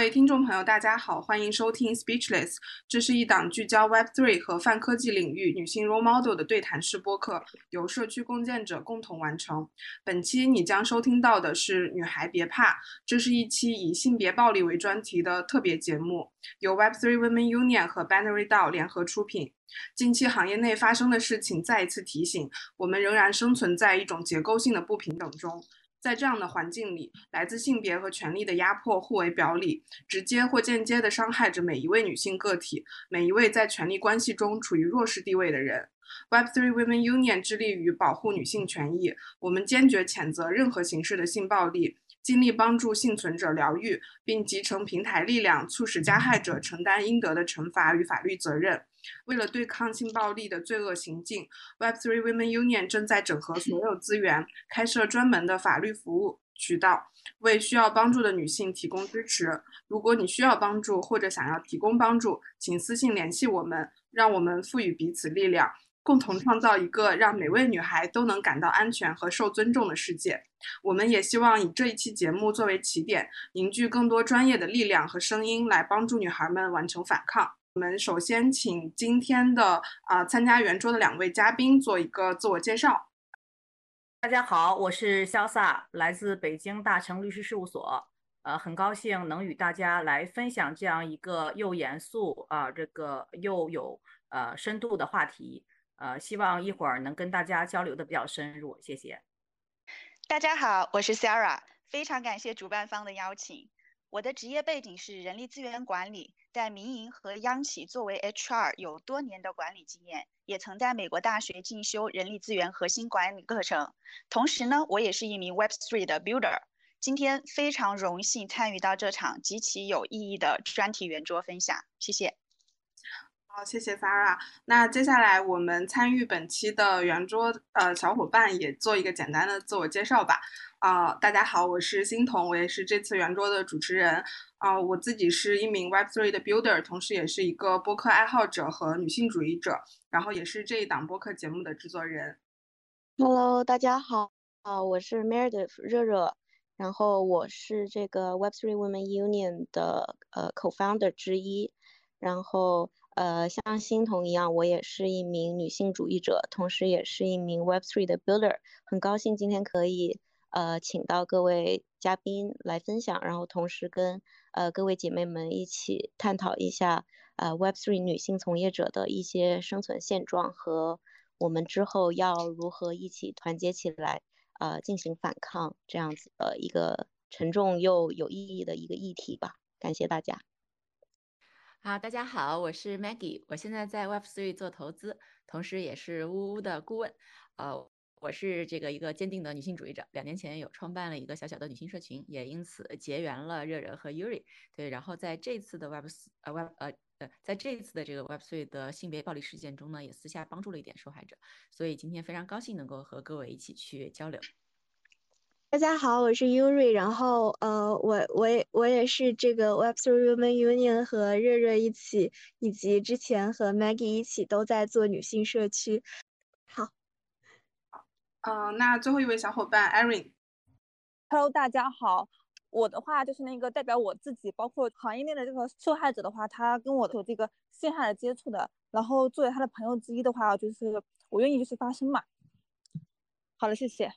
各位听众朋友，大家好，欢迎收听 Speechless。这是一档聚焦 Web3 和泛科技领域女性 role model 的对谈式播客，由社区共建者共同完成。本期你将收听到的是《女孩别怕》，这是一期以性别暴力为专题的特别节目，由 Web3 Women Union 和 Binary DAO 联合出品。近期行业内发生的事情再一次提醒我们，仍然生存在一种结构性的不平等中。在这样的环境里，来自性别和权力的压迫互为表里，直接或间接地伤害着每一位女性个体，每一位在权力关系中处于弱势地位的人。Web3 Women Union 致力于保护女性权益，我们坚决谴责任何形式的性暴力，尽力帮助幸存者疗愈，并集成平台力量，促使加害者承担应得的惩罚与法律责任。为了对抗性暴力的罪恶行径，Web3 Women Union 正在整合所有资源，开设专门的法律服务渠道，为需要帮助的女性提供支持。如果你需要帮助或者想要提供帮助，请私信联系我们，让我们赋予彼此力量，共同创造一个让每位女孩都能感到安全和受尊重的世界。我们也希望以这一期节目作为起点，凝聚更多专业的力量和声音，来帮助女孩们完成反抗。我们首先请今天的啊参加圆桌的两位嘉宾做一个自我介绍。大家好，我是潇洒，来自北京大成律师事务所。呃，很高兴能与大家来分享这样一个又严肃啊，这个又有呃深度的话题。呃，希望一会儿能跟大家交流的比较深入，谢谢。大家好，我是 Sarah，非常感谢主办方的邀请。我的职业背景是人力资源管理。在民营和央企作为 HR 有多年的管理经验，也曾在美国大学进修人力资源核心管理课程。同时呢，我也是一名 Web3 的 Builder。今天非常荣幸参与到这场极其有意义的专题圆桌分享，谢谢。好，谢谢 Sarah。那接下来我们参与本期的圆桌呃小伙伴也做一个简单的自我介绍吧。啊，大家好，我是欣桐，我也是这次圆桌的主持人。啊，我自己是一名 Web3 的 builder，同时也是一个播客爱好者和女性主义者，然后也是这一档播客节目的制作人。Hello，大家好，啊，我是 Meredith 热热，然后我是这个 Web3 Women Union 的呃 co-founder 之一，然后呃像欣桐一样，我也是一名女性主义者，同时也是一名 Web3 的 builder，很高兴今天可以呃请到各位嘉宾来分享，然后同时跟。呃，各位姐妹们一起探讨一下，呃，Web3 女性从业者的一些生存现状和我们之后要如何一起团结起来，呃，进行反抗这样子的一个沉重又有意义的一个议题吧。感谢大家。好，大家好，我是 Maggie，我现在在 Web3 做投资，同时也是呜呜的顾问，呃。我是这个一个坚定的女性主义者，两年前有创办了一个小小的女性社群，也因此结缘了热热和 Yuri。对，然后在这次的 Web 呃 Web 呃呃，在这一次的这个 Web 3的性别暴力事件中呢，也私下帮助了一点受害者。所以今天非常高兴能够和各位一起去交流。大家好，我是 Yuri，然后呃，我我也我也是这个 Web3 Women Union 和热热一起，以及之前和 Maggie 一起都在做女性社区。嗯，那最后一位小伙伴 Erin，Hello，大家好。我的话就是那个代表我自己，包括行业内的这个受害者的话，他跟我有这个陷害的接触的，然后作为他的朋友之一的话，就是我愿意就是发声嘛。好了，谢谢。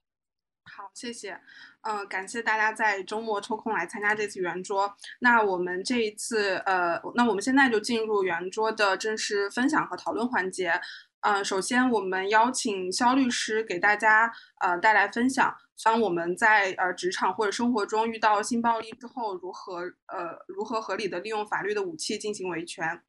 好，谢谢。嗯，感谢大家在周末抽空来参加这次圆桌。那我们这一次，呃，那我们现在就进入圆桌的正式分享和讨论环节。呃，首先我们邀请肖律师给大家呃带来分享，当我们在呃职场或者生活中遇到性暴力之后，如何呃如何合理的利用法律的武器进行维权。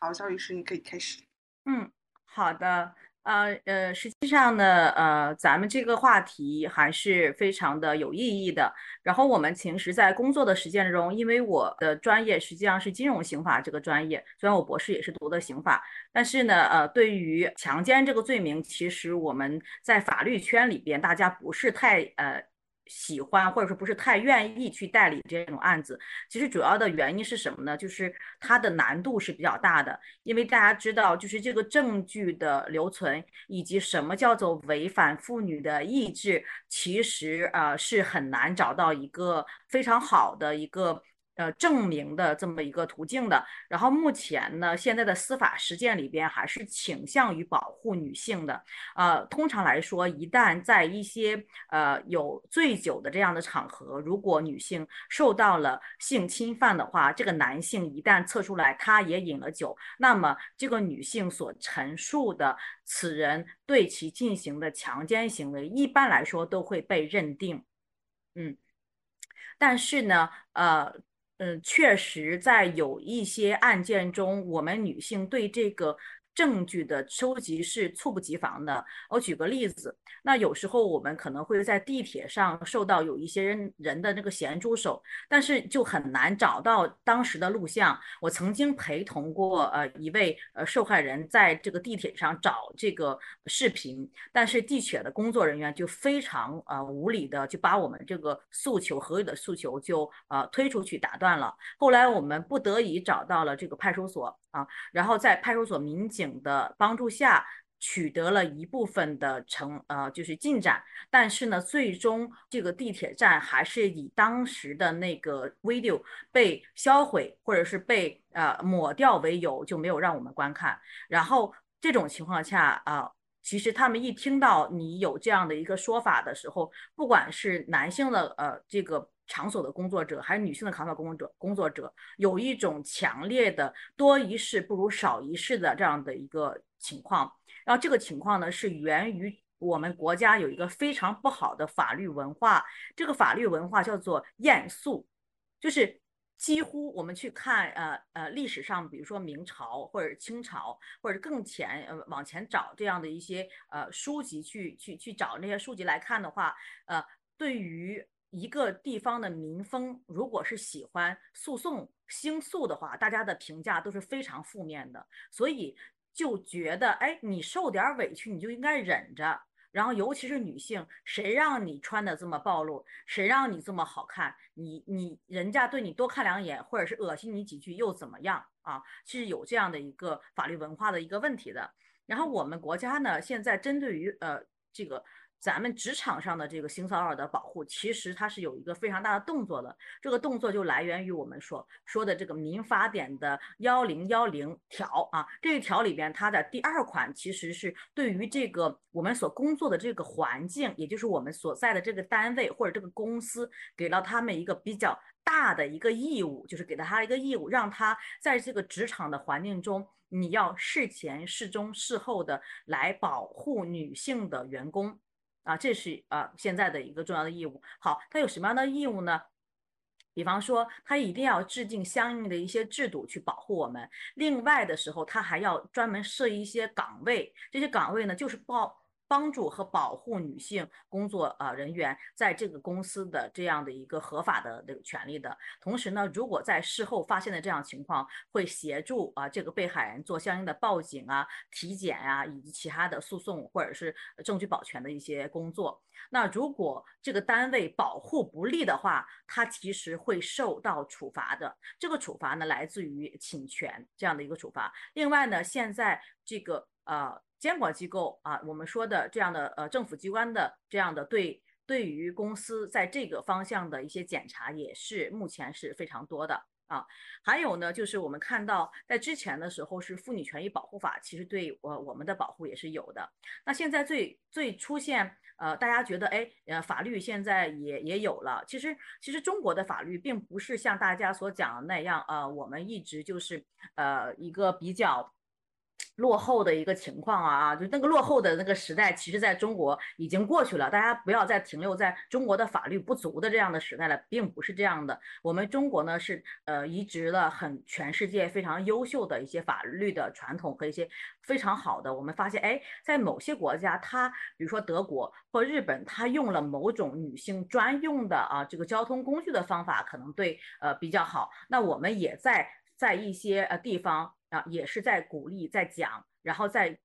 好，肖律师你可以开始。嗯，好的。呃呃，实际上呢，呃，咱们这个话题还是非常的有意义的。然后我们平时在工作的实践中，因为我的专业实际上是金融刑法这个专业，虽然我博士也是读的刑法，但是呢，呃，对于强奸这个罪名，其实我们在法律圈里边大家不是太呃。喜欢或者说不是太愿意去代理这种案子，其实主要的原因是什么呢？就是它的难度是比较大的，因为大家知道，就是这个证据的留存以及什么叫做违反妇女的意志，其实啊是很难找到一个非常好的一个。呃证明的这么一个途径的。然后目前呢，现在的司法实践里边还是倾向于保护女性的。呃，通常来说，一旦在一些呃有醉酒的这样的场合，如果女性受到了性侵犯的话，这个男性一旦测出来他也饮了酒，那么这个女性所陈述的此人对其进行的强奸行为，一般来说都会被认定。嗯，但是呢，呃，嗯，确实在有一些案件中，我们女性对这个。证据的收集是猝不及防的。我举个例子，那有时候我们可能会在地铁上受到有一些人人的那个咸猪手，但是就很难找到当时的录像。我曾经陪同过呃一位呃受害人在这个地铁上找这个视频，但是地铁的工作人员就非常呃无理的就把我们这个诉求合理的诉求就呃推出去打断了。后来我们不得已找到了这个派出所啊，然后在派出所民警。的帮助下，取得了一部分的成呃就是进展，但是呢，最终这个地铁站还是以当时的那个 video 被销毁或者是被呃抹掉为由，就没有让我们观看。然后这种情况下啊，其实他们一听到你有这样的一个说法的时候，不管是男性的呃这个。场所的工作者还是女性的场所工作者，工作者有一种强烈的多一事不如少一事的这样的一个情况。然后这个情况呢，是源于我们国家有一个非常不好的法律文化。这个法律文化叫做艳诉，就是几乎我们去看呃呃历史上，比如说明朝或者清朝或者更前呃往前找这样的一些呃书籍去去去找那些书籍来看的话，呃对于。一个地方的民风，如果是喜欢诉讼兴诉的话，大家的评价都是非常负面的，所以就觉得，哎，你受点委屈，你就应该忍着。然后，尤其是女性，谁让你穿的这么暴露，谁让你这么好看，你你人家对你多看两眼，或者是恶心你几句又怎么样啊？是有这样的一个法律文化的一个问题的。然后我们国家呢，现在针对于呃这个。咱们职场上的这个性骚扰的保护，其实它是有一个非常大的动作的。这个动作就来源于我们所说的这个民法典的幺零幺零条啊。这一条里边，它的第二款其实是对于这个我们所工作的这个环境，也就是我们所在的这个单位或者这个公司，给了他们一个比较大的一个义务，就是给了他一个义务，让他在这个职场的环境中，你要事前、事中、事后的来保护女性的员工。啊，这是啊现在的一个重要的义务。好，它有什么样的义务呢？比方说，它一定要制定相应的一些制度去保护我们。另外的时候，它还要专门设一些岗位，这些岗位呢，就是报。帮助和保护女性工作呃人员在这个公司的这样的一个合法的这个权利的同时呢，如果在事后发现的这样情况，会协助啊这个被害人做相应的报警啊、体检啊以及其他的诉讼或者是证据保全的一些工作。那如果这个单位保护不力的话，他其实会受到处罚的。这个处罚呢，来自于侵权这样的一个处罚。另外呢，现在这个呃。监管机构啊，我们说的这样的呃政府机关的这样的对对于公司在这个方向的一些检查也是目前是非常多的啊。还有呢，就是我们看到在之前的时候是妇女权益保护法，其实对我我们的保护也是有的。那现在最最出现呃，大家觉得哎呃法律现在也也有了。其实其实中国的法律并不是像大家所讲的那样呃，我们一直就是呃一个比较。落后的一个情况啊啊，就那个落后的那个时代，其实在中国已经过去了。大家不要再停留在中国的法律不足的这样的时代了，并不是这样的。我们中国呢是呃移植了很全世界非常优秀的一些法律的传统和一些非常好的。我们发现，哎，在某些国家，它比如说德国或日本，它用了某种女性专用的啊这个交通工具的方法，可能对呃比较好。那我们也在在一些呃地方。啊，也是在鼓励，在讲，然后在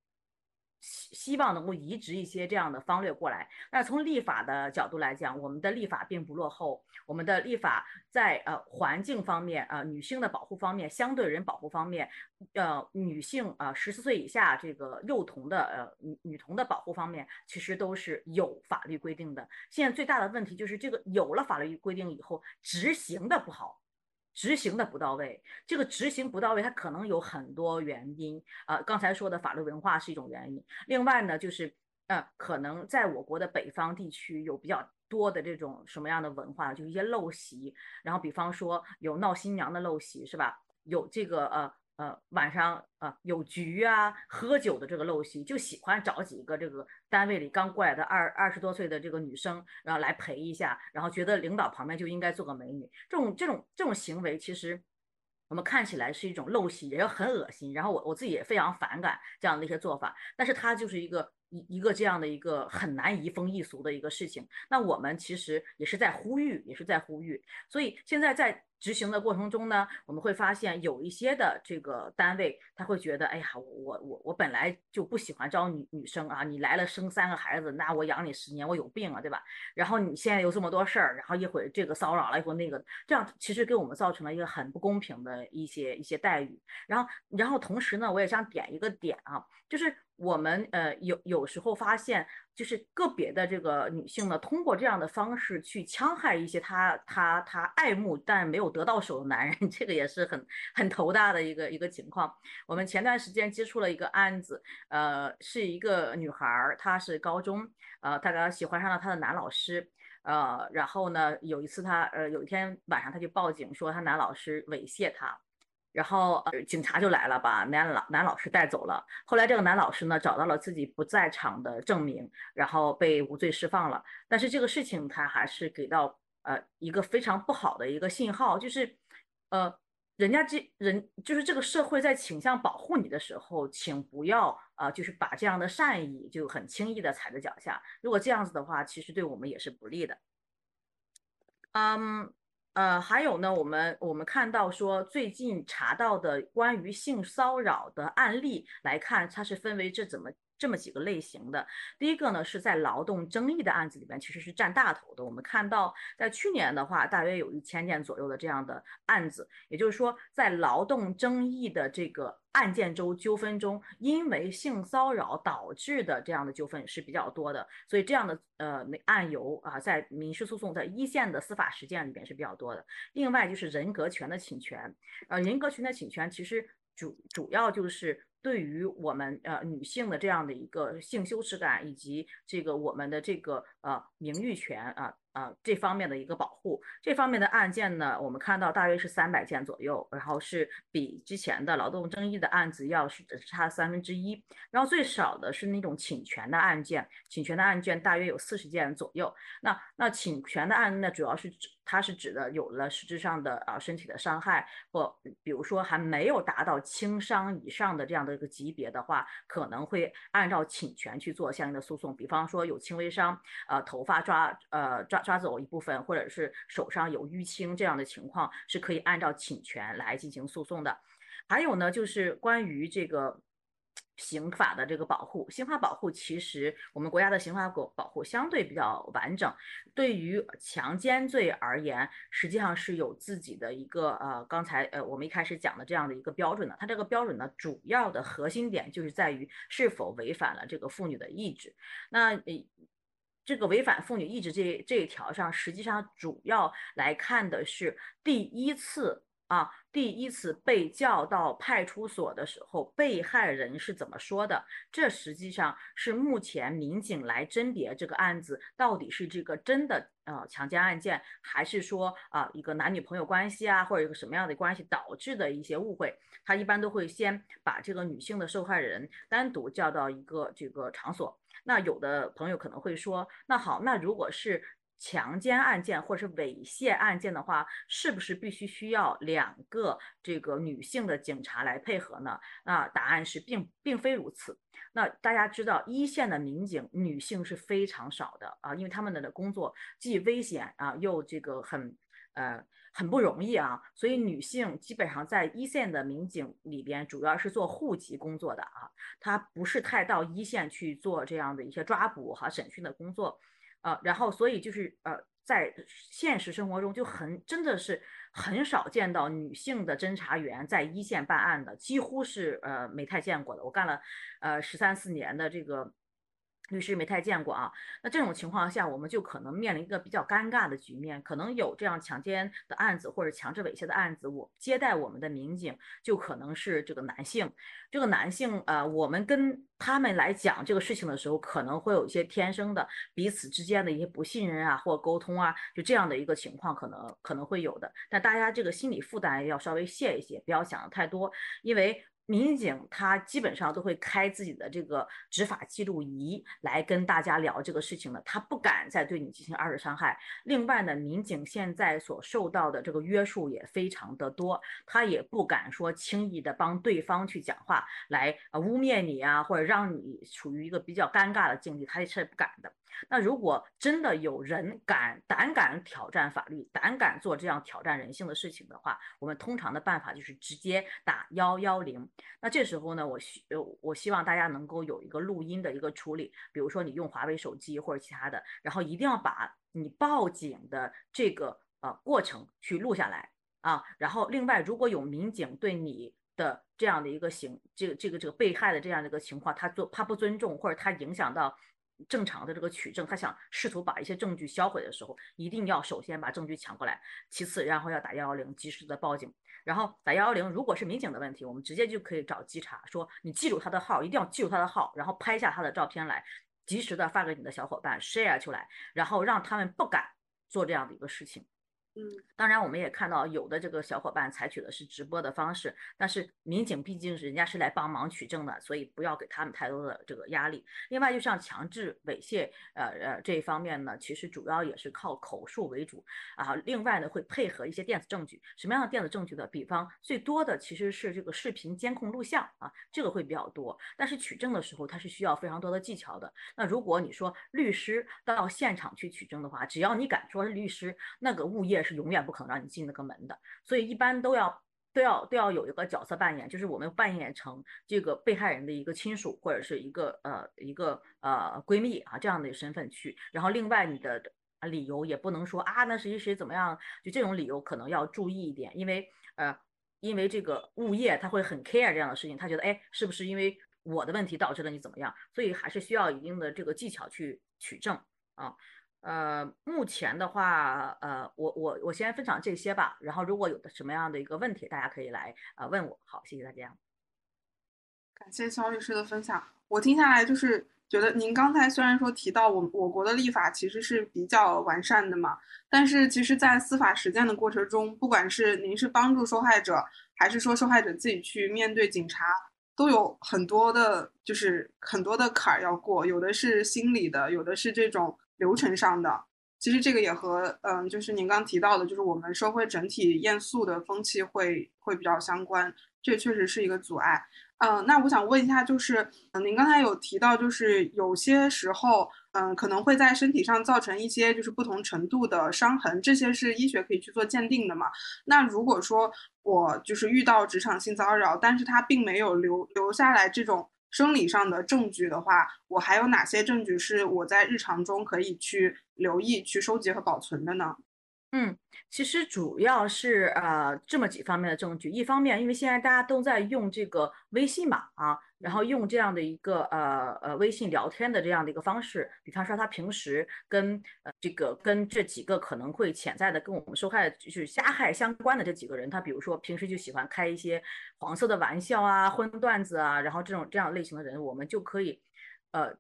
希希望能够移植一些这样的方略过来。那从立法的角度来讲，我们的立法并不落后，我们的立法在呃环境方面，呃女性的保护方面，相对人保护方面，呃女性啊十四岁以下这个幼童的呃女女童的保护方面，其实都是有法律规定的。现在最大的问题就是这个有了法律规定以后，执行的不好。执行的不到位。这个执行不到位，它可能有很多原因啊。刚才说的法律文化是一种原因，另外呢，就是呃，可能在我国的北方地区有比较多的这种什么样的文化，就是一些陋习，然后比方说有闹新娘的陋习，是吧？有这个呃。呃，晚上呃有局啊，喝酒的这个陋习，就喜欢找几个这个单位里刚过来的二二十多岁的这个女生，然后来陪一下，然后觉得领导旁边就应该做个美女。这种这种这种行为，其实我们看起来是一种陋习，也很恶心。然后我我自己也非常反感这样的一些做法，但是它就是一个一一个这样的一个很难移风易俗的一个事情。那我们其实也是在呼吁，也是在呼吁。所以现在在。执行的过程中呢，我们会发现有一些的这个单位，他会觉得，哎呀，我我我我本来就不喜欢招女女生啊，你来了生三个孩子，那我养你十年，我有病啊，对吧？然后你现在有这么多事儿，然后一会儿这个骚扰了，一会儿那个，这样其实给我们造成了一个很不公平的一些一些待遇。然后，然后同时呢，我也想点一个点啊，就是我们呃有有时候发现。就是个别的这个女性呢，通过这样的方式去戕害一些她她她爱慕但没有得到手的男人，这个也是很很头大的一个一个情况。我们前段时间接触了一个案子，呃，是一个女孩，她是高中，呃，她喜欢上了她的男老师，呃，然后呢，有一次她呃有一天晚上她就报警说她男老师猥亵她。然后呃，警察就来了，把男老男老师带走了。后来这个男老师呢，找到了自己不在场的证明，然后被无罪释放了。但是这个事情他还是给到呃一个非常不好的一个信号，就是呃，人家这人就是这个社会在倾向保护你的时候，请不要啊，就是把这样的善意就很轻易的踩在脚下。如果这样子的话，其实对我们也是不利的。嗯。呃，还有呢，我们我们看到说，最近查到的关于性骚扰的案例来看，它是分为这怎么？这么几个类型的，第一个呢是在劳动争议的案子里边，其实是占大头的。我们看到，在去年的话，大约有一千件左右的这样的案子，也就是说，在劳动争议的这个案件中纠纷中，因为性骚扰导致的这样的纠纷是比较多的。所以这样的呃案由啊，在民事诉讼在一线的司法实践里边是比较多的。另外就是人格权的侵权，呃，人格权的侵权其实主主要就是。对于我们呃女性的这样的一个性羞耻感，以及这个我们的这个呃名誉权啊。啊，这方面的一个保护，这方面的案件呢，我们看到大约是三百件左右，然后是比之前的劳动争议的案子要是差三分之一，然后最少的是那种侵权的案件，侵权的案件大约有四十件左右。那那侵权的案呢，主要是指它是指的有了实质上的啊身体的伤害，或比如说还没有达到轻伤以上的这样的一个级别的话，可能会按照侵权去做相应的诉讼，比方说有轻微伤，呃头发抓呃抓。抓走一部分，或者是手上有淤青这样的情况，是可以按照侵权来进行诉讼的。还有呢，就是关于这个刑法的这个保护，刑法保护其实我们国家的刑法保保护相对比较完整。对于强奸罪而言，实际上是有自己的一个呃，刚才呃我们一开始讲的这样的一个标准的。它这个标准呢，主要的核心点就是在于是否违反了这个妇女的意志。那这个违反妇女意志这这一条上，实际上主要来看的是第一次啊，第一次被叫到派出所的时候，被害人是怎么说的？这实际上是目前民警来甄别这个案子到底是这个真的呃强奸案件，还是说啊一个男女朋友关系啊，或者一个什么样的关系导致的一些误会？他一般都会先把这个女性的受害人单独叫到一个这个场所。那有的朋友可能会说，那好，那如果是强奸案件或者是猥亵案件的话，是不是必须需要两个这个女性的警察来配合呢？那答案是并并非如此。那大家知道，一线的民警女性是非常少的啊，因为他们的工作既危险啊，又这个很呃。很不容易啊，所以女性基本上在一线的民警里边，主要是做户籍工作的啊，她不是太到一线去做这样的一些抓捕和审讯的工作，呃，然后所以就是呃，在现实生活中就很真的是很少见到女性的侦查员在一线办案的，几乎是呃没太见过的。我干了呃十三四年的这个。律师没太见过啊，那这种情况下，我们就可能面临一个比较尴尬的局面，可能有这样强奸的案子或者强制猥亵的案子，我接待我们的民警就可能是这个男性，这个男性呃，我们跟他们来讲这个事情的时候，可能会有一些天生的彼此之间的一些不信任啊，或沟通啊，就这样的一个情况可能可能会有的，但大家这个心理负担要稍微卸一些，不要想的太多，因为。民警他基本上都会开自己的这个执法记录仪来跟大家聊这个事情的，他不敢再对你进行二次伤害。另外呢，民警现在所受到的这个约束也非常的多，他也不敢说轻易的帮对方去讲话来呃污蔑你啊，或者让你处于一个比较尴尬的境地，他也是不敢的。那如果真的有人敢胆敢挑战法律，胆敢做这样挑战人性的事情的话，我们通常的办法就是直接打幺幺零。那这时候呢，我希呃我希望大家能够有一个录音的一个处理，比如说你用华为手机或者其他的，然后一定要把你报警的这个呃过程去录下来啊。然后另外，如果有民警对你的这样的一个行这个这个这个被害的这样的一个情况，他做他不尊重或者他影响到。正常的这个取证，他想试图把一些证据销毁的时候，一定要首先把证据抢过来，其次然后要打幺幺零，及时的报警，然后打幺幺零。如果是民警的问题，我们直接就可以找稽查，说你记住他的号，一定要记住他的号，然后拍下他的照片来，及时的发给你的小伙伴 share 出来，然后让他们不敢做这样的一个事情。嗯，当然，我们也看到有的这个小伙伴采取的是直播的方式，但是民警毕竟是人家是来帮忙取证的，所以不要给他们太多的这个压力。另外，就像强制猥亵，呃呃这一方面呢，其实主要也是靠口述为主啊。另外呢，会配合一些电子证据，什么样的电子证据呢？比方最多的其实是这个视频监控录像啊，这个会比较多。但是取证的时候，它是需要非常多的技巧的。那如果你说律师到现场去取证的话，只要你敢说是律师，那个物业。是永远不可能让你进那个门的，所以一般都要都要都要有一个角色扮演，就是我们扮演成这个被害人的一个亲属或者是一个呃一个呃闺蜜啊这样的身份去，然后另外你的理由也不能说啊那谁谁谁怎么样，就这种理由可能要注意一点，因为呃因为这个物业他会很 care 这样的事情，他觉得哎是不是因为我的问题导致了你怎么样，所以还是需要一定的这个技巧去取证啊。呃，目前的话，呃，我我我先分享这些吧。然后，如果有的什么样的一个问题，大家可以来呃问我。好，谢谢大家。感谢肖律师的分享。我听下来就是觉得，您刚才虽然说提到我我国的立法其实是比较完善的嘛，但是其实，在司法实践的过程中，不管是您是帮助受害者，还是说受害者自己去面对警察，都有很多的，就是很多的坎儿要过。有的是心理的，有的是这种。流程上的，其实这个也和嗯，就是您刚提到的，就是我们社会整体严肃的风气会会比较相关，这确实是一个阻碍。嗯，那我想问一下，就是嗯，您刚才有提到，就是有些时候，嗯，可能会在身体上造成一些就是不同程度的伤痕，这些是医学可以去做鉴定的嘛？那如果说我就是遇到职场性骚扰，但是他并没有留留下来这种。生理上的证据的话，我还有哪些证据是我在日常中可以去留意、去收集和保存的呢？嗯，其实主要是呃这么几方面的证据。一方面，因为现在大家都在用这个微信嘛啊，然后用这样的一个呃呃微信聊天的这样的一个方式，比方说他平时跟呃这个跟这几个可能会潜在的跟我们受害就是加害相关的这几个人，他比如说平时就喜欢开一些黄色的玩笑啊、荤段子啊，然后这种这样类型的人，我们就可以呃。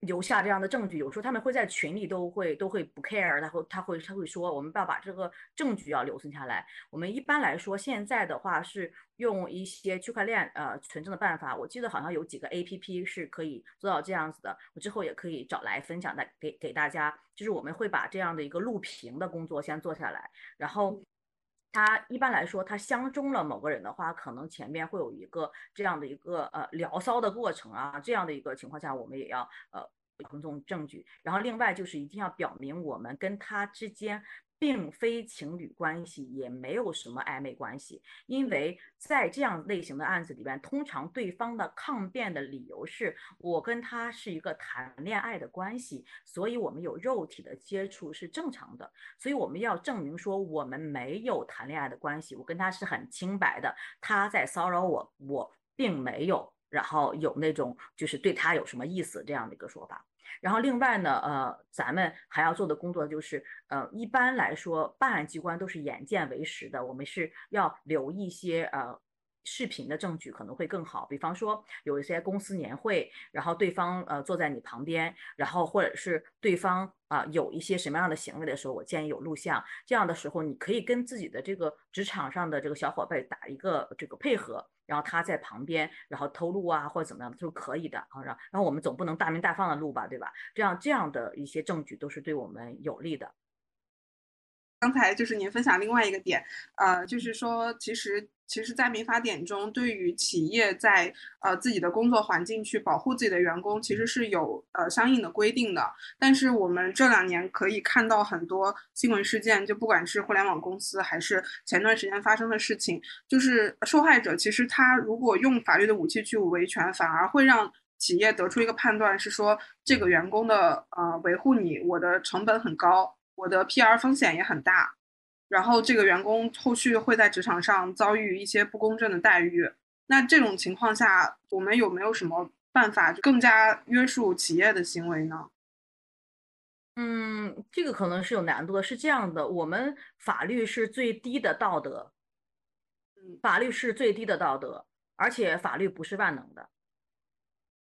留下这样的证据，有时候他们会在群里都会都会不 care，他会他会他会说，我们要把这个证据要留存下来。我们一般来说现在的话是用一些区块链呃存证的办法，我记得好像有几个 A P P 是可以做到这样子的。我之后也可以找来分享的给给大家，就是我们会把这样的一个录屏的工作先做下来，然后他一般来说他相中了某个人的话，可能前面会有一个这样的一个呃聊骚的过程啊，这样的一个情况下，我们也要呃。尊重证据，然后另外就是一定要表明我们跟他之间并非情侣关系，也没有什么暧昧关系，因为在这样类型的案子里边，通常对方的抗辩的理由是我跟他是一个谈恋爱的关系，所以我们有肉体的接触是正常的，所以我们要证明说我们没有谈恋爱的关系，我跟他是很清白的，他在骚扰我，我并没有。然后有那种就是对他有什么意思这样的一个说法。然后另外呢，呃，咱们还要做的工作就是，呃，一般来说，办案机关都是眼见为实的，我们是要留一些呃。视频的证据可能会更好，比方说有一些公司年会，然后对方呃坐在你旁边，然后或者是对方啊有一些什么样的行为的时候，我建议有录像。这样的时候，你可以跟自己的这个职场上的这个小伙伴打一个这个配合，然后他在旁边，然后偷录啊或者怎么样都是可以的啊。然后我们总不能大鸣大放的录吧，对吧？这样这样的一些证据都是对我们有利的。刚才就是您分享另外一个点，呃，就是说，其实，其实，在民法典中，对于企业在呃自己的工作环境去保护自己的员工，其实是有呃相应的规定的。但是我们这两年可以看到很多新闻事件，就不管是互联网公司，还是前段时间发生的事情，就是受害者其实他如果用法律的武器去维权，反而会让企业得出一个判断，是说这个员工的呃维护你，我的成本很高。我的 PR 风险也很大，然后这个员工后续会在职场上遭遇一些不公正的待遇。那这种情况下，我们有没有什么办法更加约束企业的行为呢？嗯，这个可能是有难度的。是这样的，我们法律是最低的道德，法律是最低的道德，而且法律不是万能的。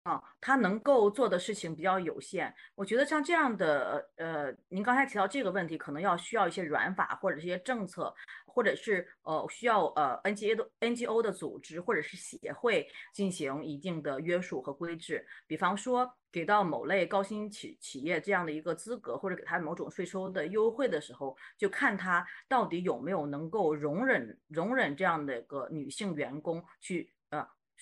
啊，他能够做的事情比较有限。我觉得像这样的，呃，您刚才提到这个问题，可能要需要一些软法或者这些政策，或者是呃需要呃 NGA 的 NGO 的组织或者是协会进行一定的约束和规制。比方说，给到某类高新企企业这样的一个资格，或者给他某种税收的优惠的时候，就看他到底有没有能够容忍容忍这样的一个女性员工去。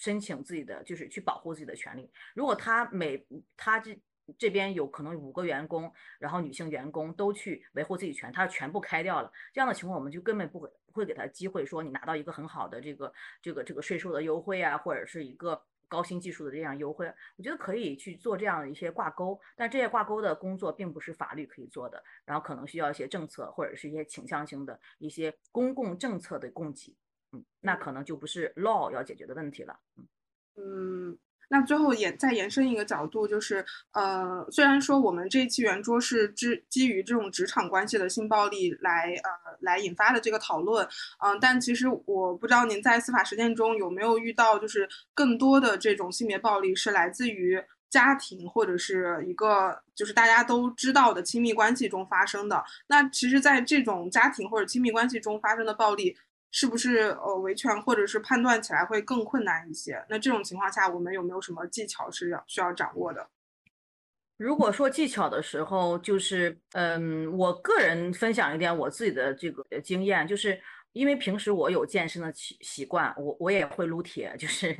申请自己的就是去保护自己的权利。如果他每他这这边有可能五个员工，然后女性员工都去维护自己权，他全部开掉了，这样的情况我们就根本不会不会给他机会说你拿到一个很好的这个这个这个税收的优惠啊，或者是一个高新技术的这样优惠。我觉得可以去做这样的一些挂钩，但这些挂钩的工作并不是法律可以做的，然后可能需要一些政策或者是一些倾向性的一些公共政策的供给。嗯，那可能就不是 law 要解决的问题了。嗯，那最后延再延伸一个角度，就是呃，虽然说我们这一期圆桌是基基于这种职场关系的性暴力来呃来引发的这个讨论，嗯，但其实我不知道您在司法实践中有没有遇到，就是更多的这种性别暴力是来自于家庭或者是一个就是大家都知道的亲密关系中发生的。那其实，在这种家庭或者亲密关系中发生的暴力。是不是呃维权或者是判断起来会更困难一些？那这种情况下，我们有没有什么技巧是要需要掌握的？如果说技巧的时候，就是嗯，我个人分享一点我自己的这个经验，就是因为平时我有健身的习习惯，我我也会撸铁，就是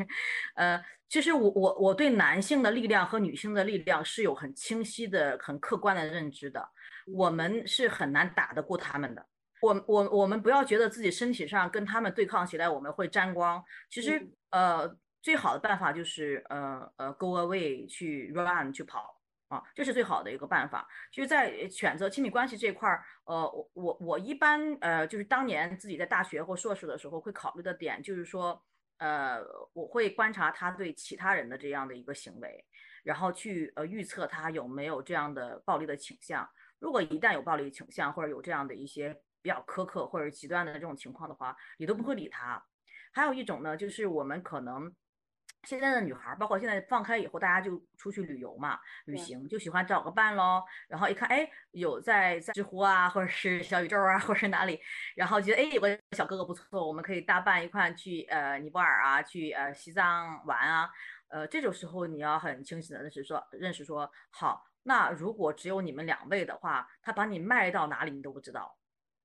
呃，其实我我我对男性的力量和女性的力量是有很清晰的、很客观的认知的，我们是很难打得过他们的。我我我们不要觉得自己身体上跟他们对抗起来我们会沾光，其实呃最好的办法就是呃呃 go away 去 run 去跑啊，这是最好的一个办法。就是在选择亲密关系这块儿，呃我我我一般呃就是当年自己在大学或硕士的时候会考虑的点就是说呃我会观察他对其他人的这样的一个行为，然后去呃预测他有没有这样的暴力的倾向。如果一旦有暴力倾向或者有这样的一些。比较苛刻或者极端的这种情况的话，你都不会理他。还有一种呢，就是我们可能现在的女孩，包括现在放开以后，大家就出去旅游嘛，旅行就喜欢找个伴喽。然后一看，哎，有在在知乎啊，或者是小宇宙啊，或者是哪里，然后觉得哎，有个小哥哥不错，我们可以搭伴一块去呃尼泊尔啊，去呃西藏玩啊。呃，这种时候你要很清醒的认识说，认识说，好，那如果只有你们两位的话，他把你卖到哪里你都不知道。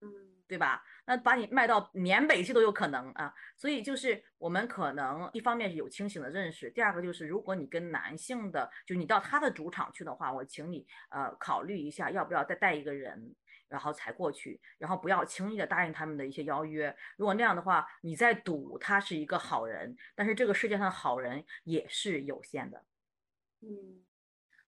嗯，对吧？那把你卖到缅北去都有可能啊，所以就是我们可能一方面是有清醒的认识，第二个就是如果你跟男性的，就你到他的主场去的话，我请你呃考虑一下要不要再带一个人，然后才过去，然后不要轻易的答应他们的一些邀约。如果那样的话，你在赌他是一个好人，但是这个世界上好人也是有限的。嗯。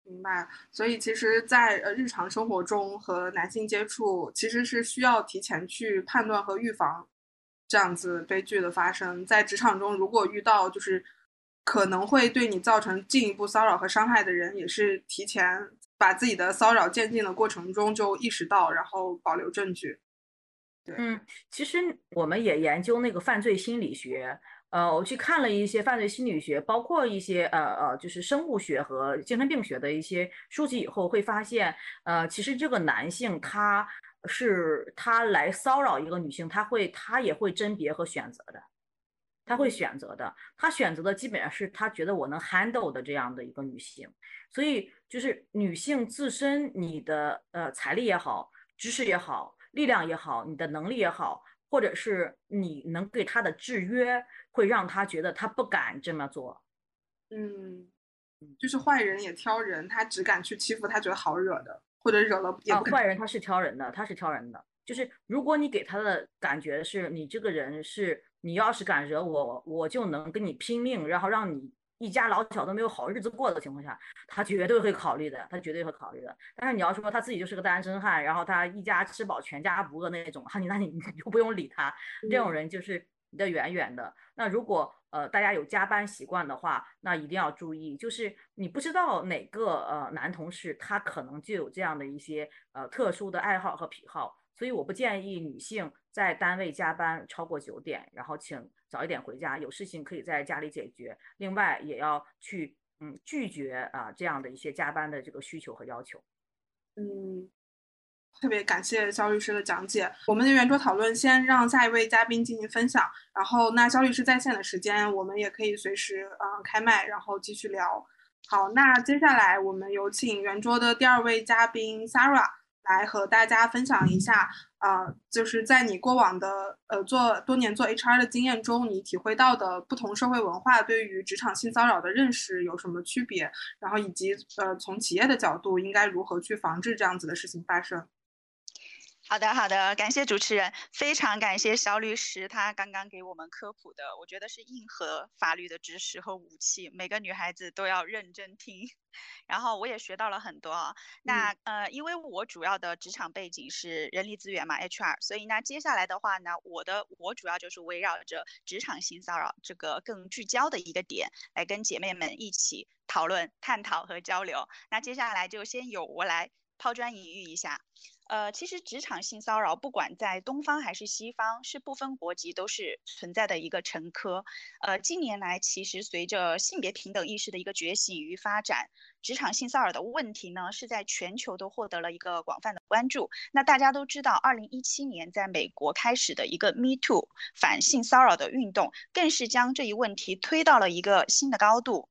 明白，所以其实，在呃日常生活中和男性接触，其实是需要提前去判断和预防这样子悲剧的发生。在职场中，如果遇到就是可能会对你造成进一步骚扰和伤害的人，也是提前把自己的骚扰渐进的过程中就意识到，然后保留证据。对，嗯，其实我们也研究那个犯罪心理学，呃，我去看了一些犯罪心理学，包括一些呃呃，就是生物学和精神病学的一些书籍以后，会发现，呃，其实这个男性他是他来骚扰一个女性，他会他也会甄别和选择的。他会选择的，他选择的基本上是他觉得我能 handle 的这样的一个女性，所以就是女性自身，你的呃财力也好，知识也好，力量也好，你的能力也好，或者是你能对他的制约，会让他觉得他不敢这么做。嗯，就是坏人也挑人，他只敢去欺负他觉得好惹的，或者惹了也不。坏人他是挑人的，他是挑人的，就是如果你给他的感觉是你这个人是。你要是敢惹我，我就能跟你拼命，然后让你一家老小都没有好日子过的情况下，他绝对会考虑的，他绝对会考虑的。但是你要说他自己就是个单身汉，然后他一家吃饱全家不饿那种，哈，你那你你就不用理他，这种人就是离得远远的。那如果呃大家有加班习惯的话，那一定要注意，就是你不知道哪个呃男同事他可能就有这样的一些呃特殊的爱好和癖好。所以我不建议女性在单位加班超过九点，然后请早一点回家，有事情可以在家里解决。另外也要去嗯拒绝啊这样的一些加班的这个需求和要求。嗯，特别感谢肖律师的讲解。我们的圆桌讨论先让下一位嘉宾进行分享，然后那肖律师在线的时间，我们也可以随时嗯开麦，然后继续聊。好，那接下来我们有请圆桌的第二位嘉宾 Sara。来和大家分享一下，呃，就是在你过往的呃做多年做 HR 的经验中，你体会到的不同社会文化对于职场性骚扰的认识有什么区别？然后以及呃从企业的角度应该如何去防治这样子的事情发生？好的，好的，感谢主持人，非常感谢肖律师，他刚刚给我们科普的，我觉得是硬核法律的知识和武器，每个女孩子都要认真听。然后我也学到了很多啊。那呃，因为我主要的职场背景是人力资源嘛，HR，所以那接下来的话呢，我的我主要就是围绕着职场性骚扰这个更聚焦的一个点，来跟姐妹们一起讨论、探讨和交流。那接下来就先由我来抛砖引玉一下。呃，其实职场性骚扰不管在东方还是西方，是不分国籍都是存在的一个陈科。呃，近年来其实随着性别平等意识的一个觉醒与发展，职场性骚扰的问题呢是在全球都获得了一个广泛的关注。那大家都知道，二零一七年在美国开始的一个 Me Too 反性骚扰的运动，更是将这一问题推到了一个新的高度。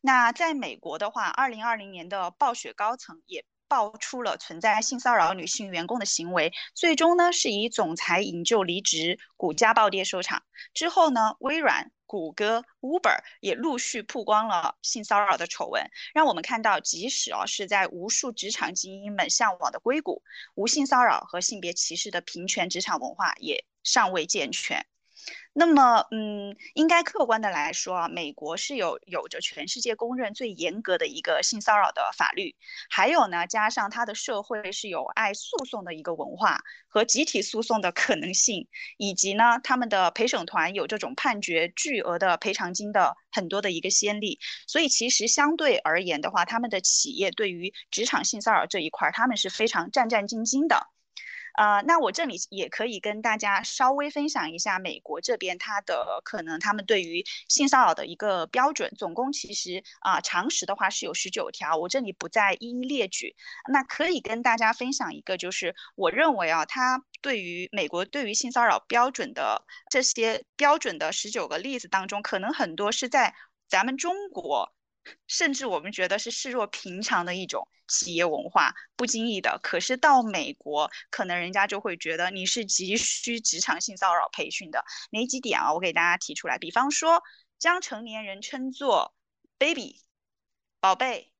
那在美国的话，二零二零年的暴雪高层也。爆出了存在性骚扰女性员工的行为，最终呢是以总裁引咎离职，股价暴跌收场。之后呢，微软、谷歌、Uber 也陆续曝光了性骚扰的丑闻，让我们看到，即使哦是在无数职场精英们向往的硅谷，无性骚扰和性别歧视的平权职场文化也尚未健全。那么，嗯，应该客观的来说啊，美国是有有着全世界公认最严格的一个性骚扰的法律，还有呢，加上它的社会是有爱诉讼的一个文化和集体诉讼的可能性，以及呢，他们的陪审团有这种判决巨额的赔偿金的很多的一个先例，所以其实相对而言的话，他们的企业对于职场性骚扰这一块，他们是非常战战兢兢的。呃，那我这里也可以跟大家稍微分享一下美国这边它的可能他们对于性骚扰的一个标准，总共其实啊常识的话是有十九条，我这里不再一一列举。那可以跟大家分享一个，就是我认为啊，它对于美国对于性骚扰标准的这些标准的十九个例子当中，可能很多是在咱们中国。甚至我们觉得是视若平常的一种企业文化，不经意的。可是到美国，可能人家就会觉得你是急需职场性骚扰培训的。哪几点啊？我给大家提出来。比方说，将成年人称作 baby、宝贝，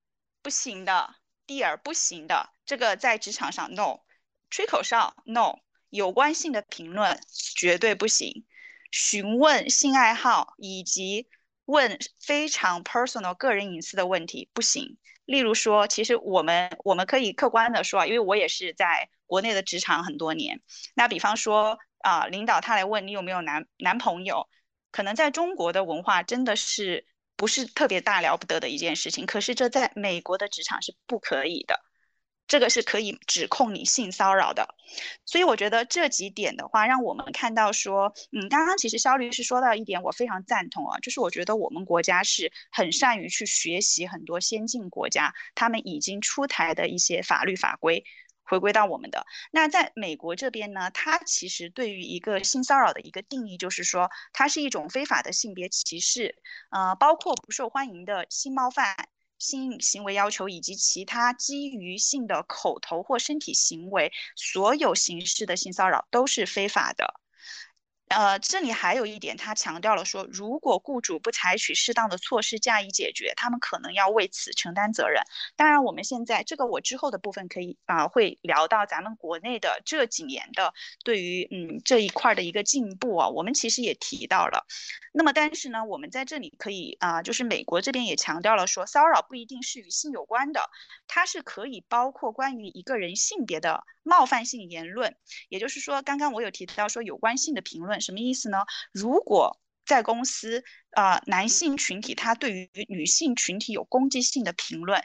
不行的；dear 不行的。这个在职场上 no，吹口哨 no，有关性的评论绝对不行。询问性爱好以及。问非常 personal 个人隐私的问题不行。例如说，其实我们我们可以客观的说啊，因为我也是在国内的职场很多年。那比方说啊，领导他来问你有没有男男朋友，可能在中国的文化真的是不是特别大了不得的一件事情。可是这在美国的职场是不可以的。这个是可以指控你性骚扰的，所以我觉得这几点的话，让我们看到说，嗯，刚刚其实肖律师说到一点，我非常赞同啊，就是我觉得我们国家是很善于去学习很多先进国家他们已经出台的一些法律法规，回归到我们的。那在美国这边呢，它其实对于一个性骚扰的一个定义，就是说它是一种非法的性别歧视，呃，包括不受欢迎的性冒犯。性行为要求以及其他基于性的口头或身体行为，所有形式的性骚扰都是非法的。呃，这里还有一点，他强调了说，如果雇主不采取适当的措施加以解决，他们可能要为此承担责任。当然，我们现在这个我之后的部分可以啊，会聊到咱们国内的这几年的对于嗯这一块的一个进步啊，我们其实也提到了。那么，但是呢，我们在这里可以啊，就是美国这边也强调了说，骚扰不一定是与性有关的，它是可以包括关于一个人性别的冒犯性言论。也就是说，刚刚我有提到说有关性的评论。什么意思呢？如果在公司，呃，男性群体他对于女性群体有攻击性的评论，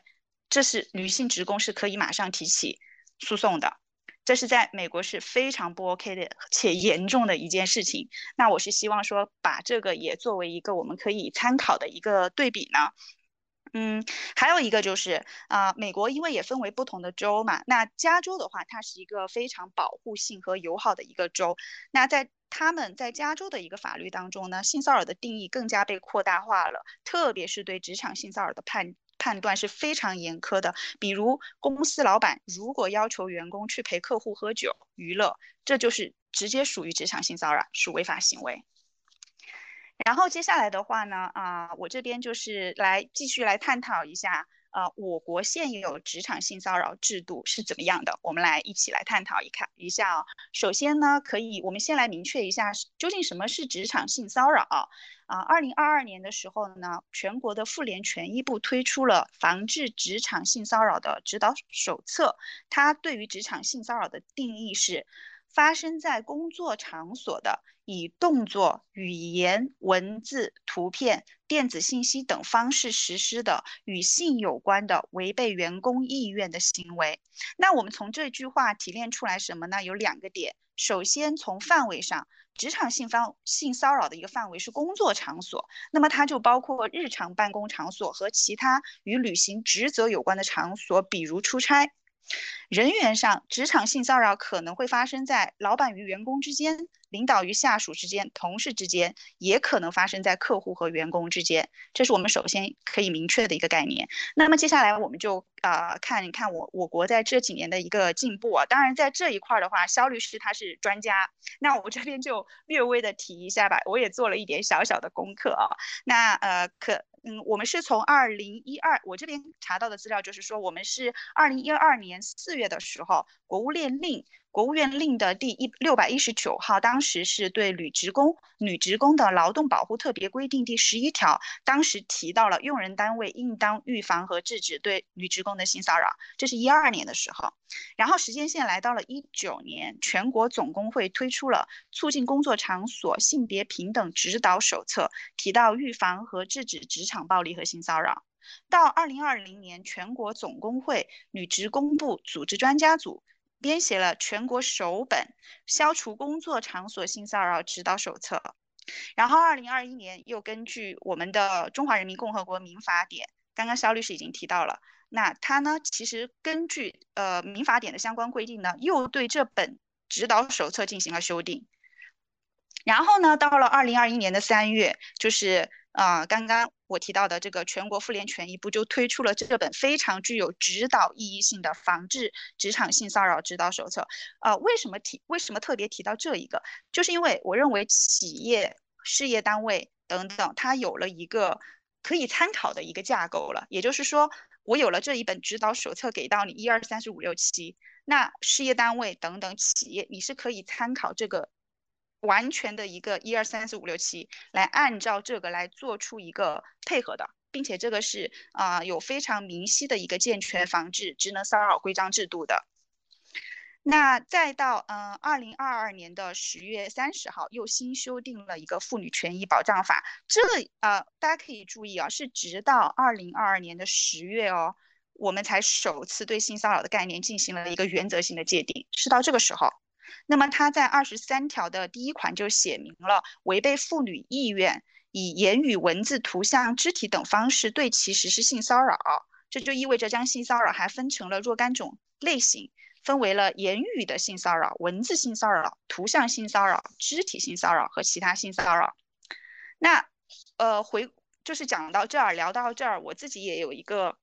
这是女性职工是可以马上提起诉讼的。这是在美国是非常不 OK 的且严重的一件事情。那我是希望说，把这个也作为一个我们可以参考的一个对比呢。嗯，还有一个就是啊，美国因为也分为不同的州嘛，那加州的话，它是一个非常保护性和友好的一个州。那在他们在加州的一个法律当中呢，性骚扰的定义更加被扩大化了，特别是对职场性骚扰的判判断是非常严苛的。比如公司老板如果要求员工去陪客户喝酒娱乐，这就是直接属于职场性骚扰，属违法行为。然后接下来的话呢，啊，我这边就是来继续来探讨一下，呃，我国现有职场性骚扰制度是怎么样的？我们来一起来探讨一看一下啊。首先呢，可以我们先来明确一下，究竟什么是职场性骚扰？啊，二零二二年的时候呢，全国的妇联权益部推出了防治职场性骚扰的指导手册，它对于职场性骚扰的定义是。发生在工作场所的，以动作、语言、文字、图片、电子信息等方式实施的与性有关的违背员工意愿的行为。那我们从这句话提炼出来什么呢？有两个点。首先，从范围上，职场性方性骚扰的一个范围是工作场所，那么它就包括日常办公场所和其他与履行职责有关的场所，比如出差。人员上，职场性骚扰可能会发生在老板与员工之间、领导与下属之间、同事之间，也可能发生在客户和员工之间。这是我们首先可以明确的一个概念。那么接下来我们就啊看一看我我国在这几年的一个进步啊。当然在这一块的话，肖律师他是专家，那我这边就略微的提一下吧。我也做了一点小小的功课啊。那呃可。嗯，我们是从二零一二，我这边查到的资料就是说，我们是二零一二年四月的时候，国务院令。国务院令的第一六百一十九号，当时是对女职工、女职工的劳动保护特别规定第十一条，当时提到了用人单位应当预防和制止对女职工的性骚扰，这是一二年的时候。然后时间线来到了一九年，全国总工会推出了《促进工作场所性别平等指导手册》，提到预防和制止职场暴力和性骚扰。到二零二零年，全国总工会女职工部组织专家组。编写了全国首本《消除工作场所性骚扰指导手册》，然后二零二一年又根据我们的《中华人民共和国民法典》，刚刚肖律师已经提到了，那他呢，其实根据呃民法典的相关规定呢，又对这本指导手册进行了修订。然后呢，到了二零二一年的三月，就是啊，刚刚我提到的这个全国妇联权益部就推出了这本非常具有指导意义性的防治职场性骚扰指导手册。啊，为什么提？为什么特别提到这一个？就是因为我认为企业、事业单位等等，它有了一个可以参考的一个架构了。也就是说，我有了这一本指导手册给到你一二三四五六七，那事业单位等等企业，你是可以参考这个。完全的一个一二三四五六七，来按照这个来做出一个配合的，并且这个是啊有非常明晰的一个健全防治职能骚扰规章制度的。那再到嗯，二零二二年的十月三十号，又新修订了一个妇女权益保障法。这呃，大家可以注意啊，是直到二零二二年的十月哦，我们才首次对性骚扰的概念进行了一个原则性的界定，是到这个时候。那么它在二十三条的第一款就写明了，违背妇女意愿，以言语、文字、图像、肢体等方式对其实施性骚扰，这就意味着将性骚扰还分成了若干种类型。分为了言语的性骚扰、文字性骚扰、图像性骚扰、肢体性骚扰和其他性骚扰。那，呃，回就是讲到这儿，聊到这儿，我自己也有一个。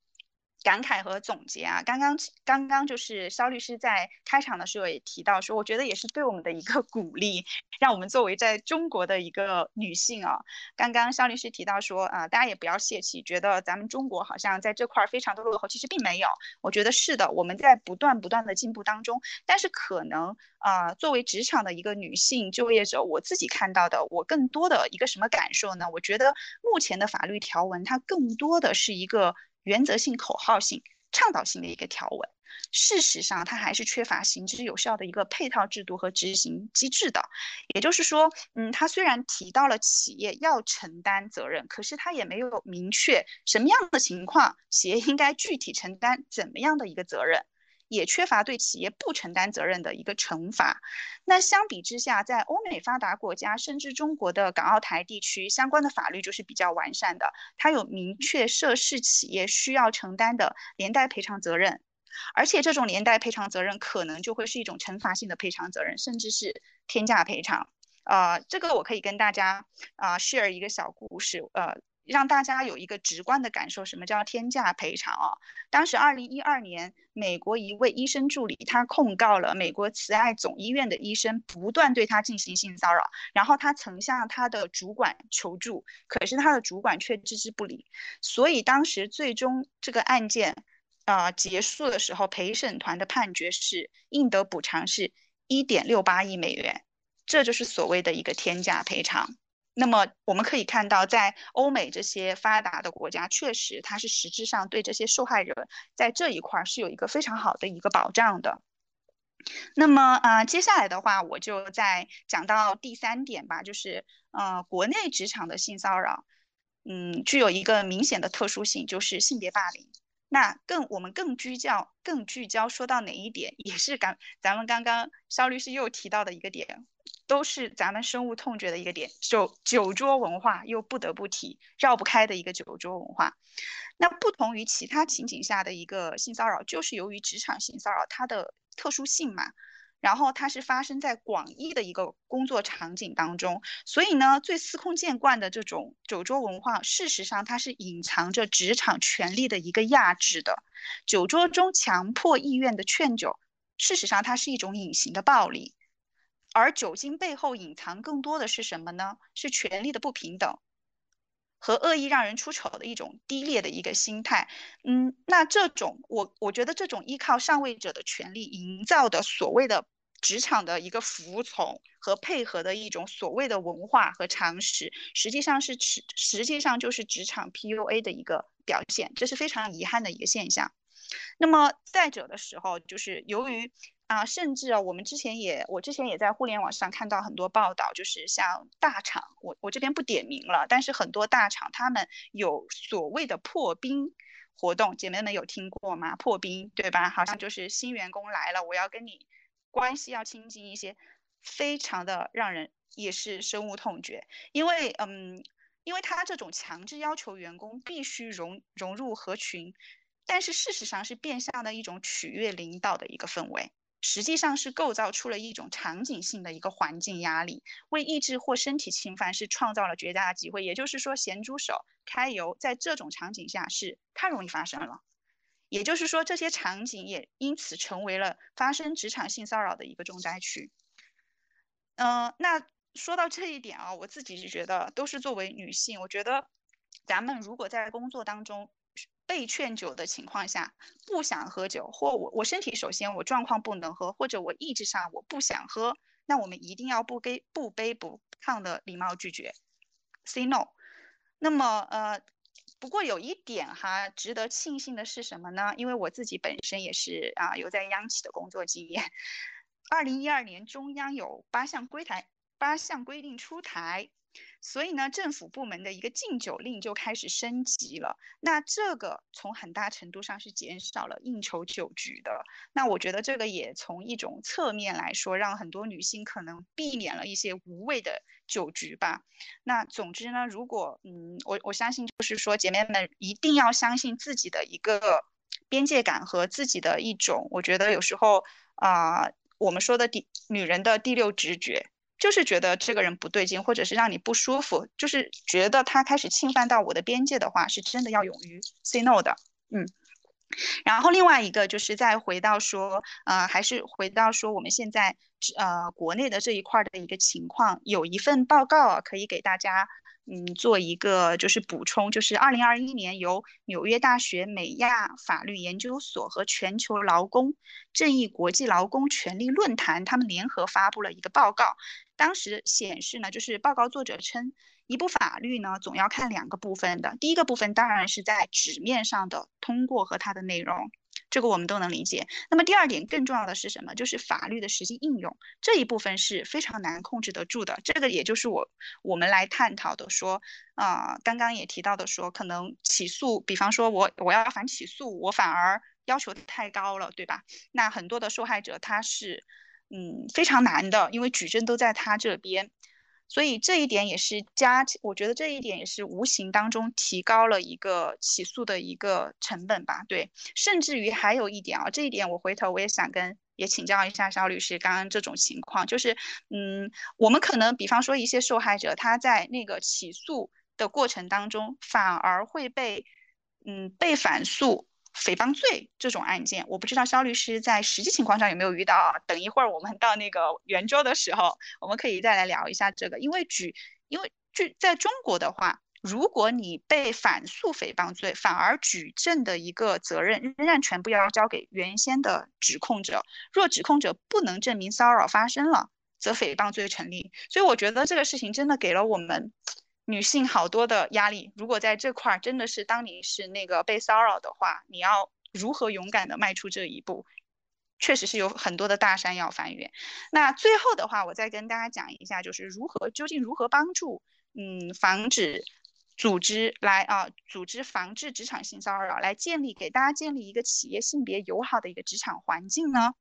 感慨和总结啊，刚刚刚刚就是肖律师在开场的时候也提到说，我觉得也是对我们的一个鼓励，让我们作为在中国的一个女性啊，刚刚肖律师提到说啊，大家也不要泄气，觉得咱们中国好像在这块非常的落后，其实并没有，我觉得是的，我们在不断不断的进步当中，但是可能啊，作为职场的一个女性就业者，我自己看到的，我更多的一个什么感受呢？我觉得目前的法律条文它更多的是一个。原则性、口号性、倡导性的一个条文，事实上它还是缺乏行之有效的一个配套制度和执行机制的。也就是说，嗯，它虽然提到了企业要承担责任，可是它也没有明确什么样的情况企业应该具体承担怎么样的一个责任。也缺乏对企业不承担责任的一个惩罚。那相比之下，在欧美发达国家，甚至中国的港澳台地区，相关的法律就是比较完善的，它有明确涉事企业需要承担的连带赔偿责任，而且这种连带赔偿责任可能就会是一种惩罚性的赔偿责任，甚至是天价赔偿。呃，这个我可以跟大家啊 share 一个小故事，呃。让大家有一个直观的感受，什么叫天价赔偿啊？当时二零一二年，美国一位医生助理他控告了美国慈爱总医院的医生不断对他进行性骚扰，然后他曾向他的主管求助，可是他的主管却置之不理，所以当时最终这个案件啊结束的时候，陪审团的判决是应得补偿是一点六八亿美元，这就是所谓的一个天价赔偿。那么我们可以看到，在欧美这些发达的国家，确实它是实质上对这些受害人在这一块是有一个非常好的一个保障的。那么啊，接下来的话，我就再讲到第三点吧，就是呃，国内职场的性骚扰，嗯，具有一个明显的特殊性，就是性别霸凌。那更我们更聚焦更聚焦说到哪一点，也是刚咱们刚刚肖律师又提到的一个点。都是咱们深恶痛绝的一个点，酒酒桌文化又不得不提，绕不开的一个酒桌文化。那不同于其他情景下的一个性骚扰，就是由于职场性骚扰它的特殊性嘛，然后它是发生在广义的一个工作场景当中，所以呢，最司空见惯的这种酒桌文化，事实上它是隐藏着职场权力的一个压制的。酒桌中强迫意愿的劝酒，事实上它是一种隐形的暴力。而酒精背后隐藏更多的是什么呢？是权力的不平等和恶意让人出丑的一种低劣的一个心态。嗯，那这种我我觉得这种依靠上位者的权利营造的所谓的职场的一个服从和配合的一种所谓的文化和常识，实际上是实实际上就是职场 PUA 的一个表现，这是非常遗憾的一个现象。那么再者的时候，就是由于。啊，甚至啊，我们之前也，我之前也在互联网上看到很多报道，就是像大厂，我我这边不点名了，但是很多大厂他们有所谓的破冰活动，姐妹们有听过吗？破冰对吧？好像就是新员工来了，我要跟你关系要亲近一些，非常的让人也是深恶痛绝，因为嗯，因为他这种强制要求员工必须融融入合群，但是事实上是变相的一种取悦领导的一个氛围。实际上是构造出了一种场景性的一个环境压力，为意志或身体侵犯是创造了绝佳的机会。也就是说，咸猪手揩油在这种场景下是太容易发生了。也就是说，这些场景也因此成为了发生职场性骚扰的一个重灾区。嗯，那说到这一点啊，我自己是觉得，都是作为女性，我觉得咱们如果在工作当中。被劝酒的情况下，不想喝酒，或我我身体首先我状况不能喝，或者我意志上我不想喝，那我们一定要不卑不卑不亢的礼貌拒绝，say no。那么呃，不过有一点哈，值得庆幸的是什么呢？因为我自己本身也是啊有在央企的工作经验。二零一二年中央有八项规台八项规定出台。所以呢，政府部门的一个禁酒令就开始升级了。那这个从很大程度上是减少了应酬酒局的。那我觉得这个也从一种侧面来说，让很多女性可能避免了一些无谓的酒局吧。那总之呢，如果嗯，我我相信就是说，姐妹们一定要相信自己的一个边界感和自己的一种，我觉得有时候啊，我们说的第女人的第六直觉。就是觉得这个人不对劲，或者是让你不舒服，就是觉得他开始侵犯到我的边界的话，是真的要勇于 say no 的。嗯，然后另外一个就是再回到说，呃，还是回到说我们现在呃国内的这一块的一个情况，有一份报告啊，可以给大家。嗯，做一个就是补充，就是二零二一年由纽约大学美亚法律研究所和全球劳工正义国际劳工权利论坛他们联合发布了一个报告。当时显示呢，就是报告作者称，一部法律呢总要看两个部分的，第一个部分当然是在纸面上的通过和它的内容。这个我们都能理解。那么第二点更重要的是什么？就是法律的实际应用这一部分是非常难控制得住的。这个也就是我我们来探讨的，说啊，刚刚也提到的，说可能起诉，比方说我我要反起诉，我反而要求太高了，对吧？那很多的受害者他是嗯非常难的，因为举证都在他这边。所以这一点也是加，我觉得这一点也是无形当中提高了一个起诉的一个成本吧。对，甚至于还有一点啊，这一点我回头我也想跟也请教一下肖律师，刚刚这种情况就是，嗯，我们可能比方说一些受害者他在那个起诉的过程当中，反而会被，嗯，被反诉。诽谤罪这种案件，我不知道肖律师在实际情况上有没有遇到啊。等一会儿我们到那个圆桌的时候，我们可以再来聊一下这个。因为举，因为举在中国的话，如果你被反诉诽谤罪，反而举证的一个责任仍然全部要交给原先的指控者。若指控者不能证明骚扰发生了，则诽谤罪成立。所以我觉得这个事情真的给了我们。女性好多的压力，如果在这块儿真的是当你是那个被骚扰的话，你要如何勇敢的迈出这一步，确实是有很多的大山要翻越。那最后的话，我再跟大家讲一下，就是如何究竟如何帮助嗯防止组织来啊组织防治职场性骚扰，来建立给大家建立一个企业性别友好的一个职场环境呢？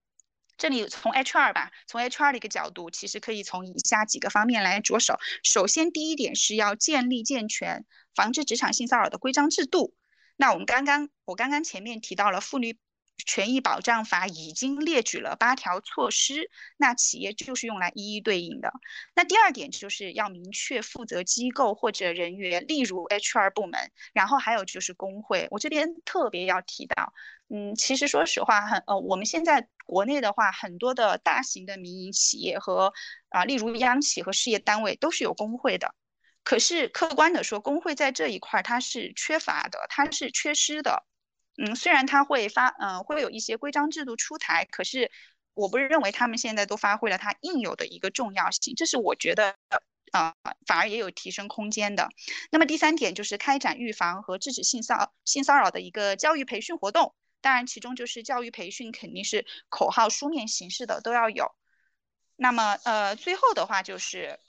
这里从 HR 吧，从 HR 的一个角度，其实可以从以下几个方面来着手。首先，第一点是要建立健全防治职场性骚扰的规章制度。那我们刚刚，我刚刚前面提到了《妇女权益保障法》已经列举了八条措施，那企业就是用来一一对应的。那第二点就是要明确负责机构或者人员，例如 HR 部门，然后还有就是工会。我这边特别要提到。嗯，其实说实话，很呃，我们现在国内的话，很多的大型的民营企业和啊，例如央企和事业单位都是有工会的。可是客观的说，工会在这一块它是缺乏的，它是缺失的。嗯，虽然它会发，嗯，会有一些规章制度出台，可是我不是认为他们现在都发挥了它应有的一个重要性，这是我觉得啊，反而也有提升空间的。那么第三点就是开展预防和制止性骚性骚扰的一个教育培训活动。当然，其中就是教育培训肯定是口号、书面形式的都要有。那么，呃，最后的话就是，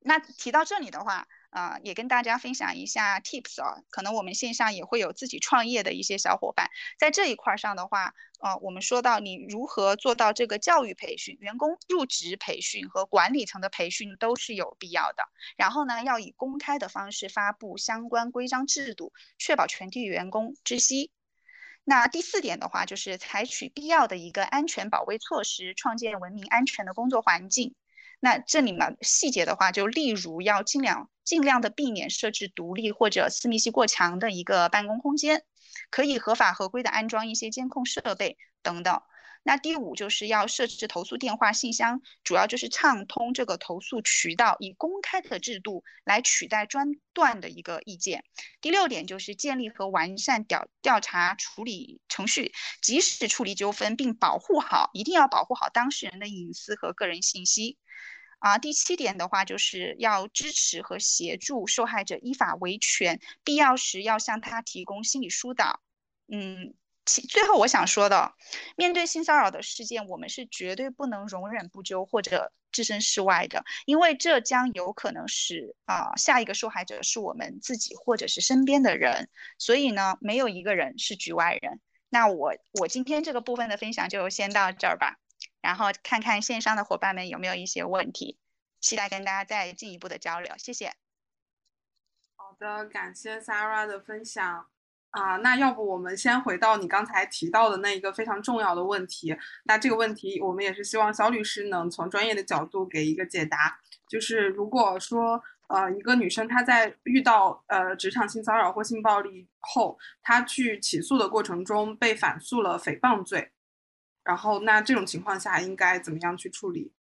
那提到这里的话，啊，也跟大家分享一下 tips 啊。可能我们线上也会有自己创业的一些小伙伴，在这一块上的话，呃，我们说到你如何做到这个教育培训、员工入职培训和管理层的培训都是有必要的。然后呢，要以公开的方式发布相关规章制度，确保全体员工知悉。那第四点的话，就是采取必要的一个安全保卫措施，创建文明安全的工作环境。那这里面细节的话，就例如要尽量尽量的避免设置独立或者私密性过强的一个办公空间，可以合法合规的安装一些监控设备等等。那第五就是要设置投诉电话信箱，主要就是畅通这个投诉渠道，以公开的制度来取代专断的一个意见。第六点就是建立和完善调调查处理程序，及时处理纠纷，并保护好，一定要保护好当事人的隐私和个人信息。啊，第七点的话就是要支持和协助受害者依法维权，必要时要向他提供心理疏导。嗯，其最后我想说的，面对性骚扰的事件，我们是绝对不能容忍不究或者置身事外的，因为这将有可能使啊下一个受害者是我们自己或者是身边的人，所以呢，没有一个人是局外人。那我我今天这个部分的分享就先到这儿吧，然后看看线上的伙伴们有没有一些问题，期待跟大家再进一步的交流，谢谢。好的，感谢 Sarah 的分享啊，那要不我们先回到你刚才提到的那一个非常重要的问题，那这个问题我们也是希望肖律师能从专业的角度给一个解答，就是如果说。呃，一个女生她在遇到呃职场性骚扰或性暴力后，她去起诉的过程中被反诉了诽谤罪，然后那这种情况下应该怎么样去处理？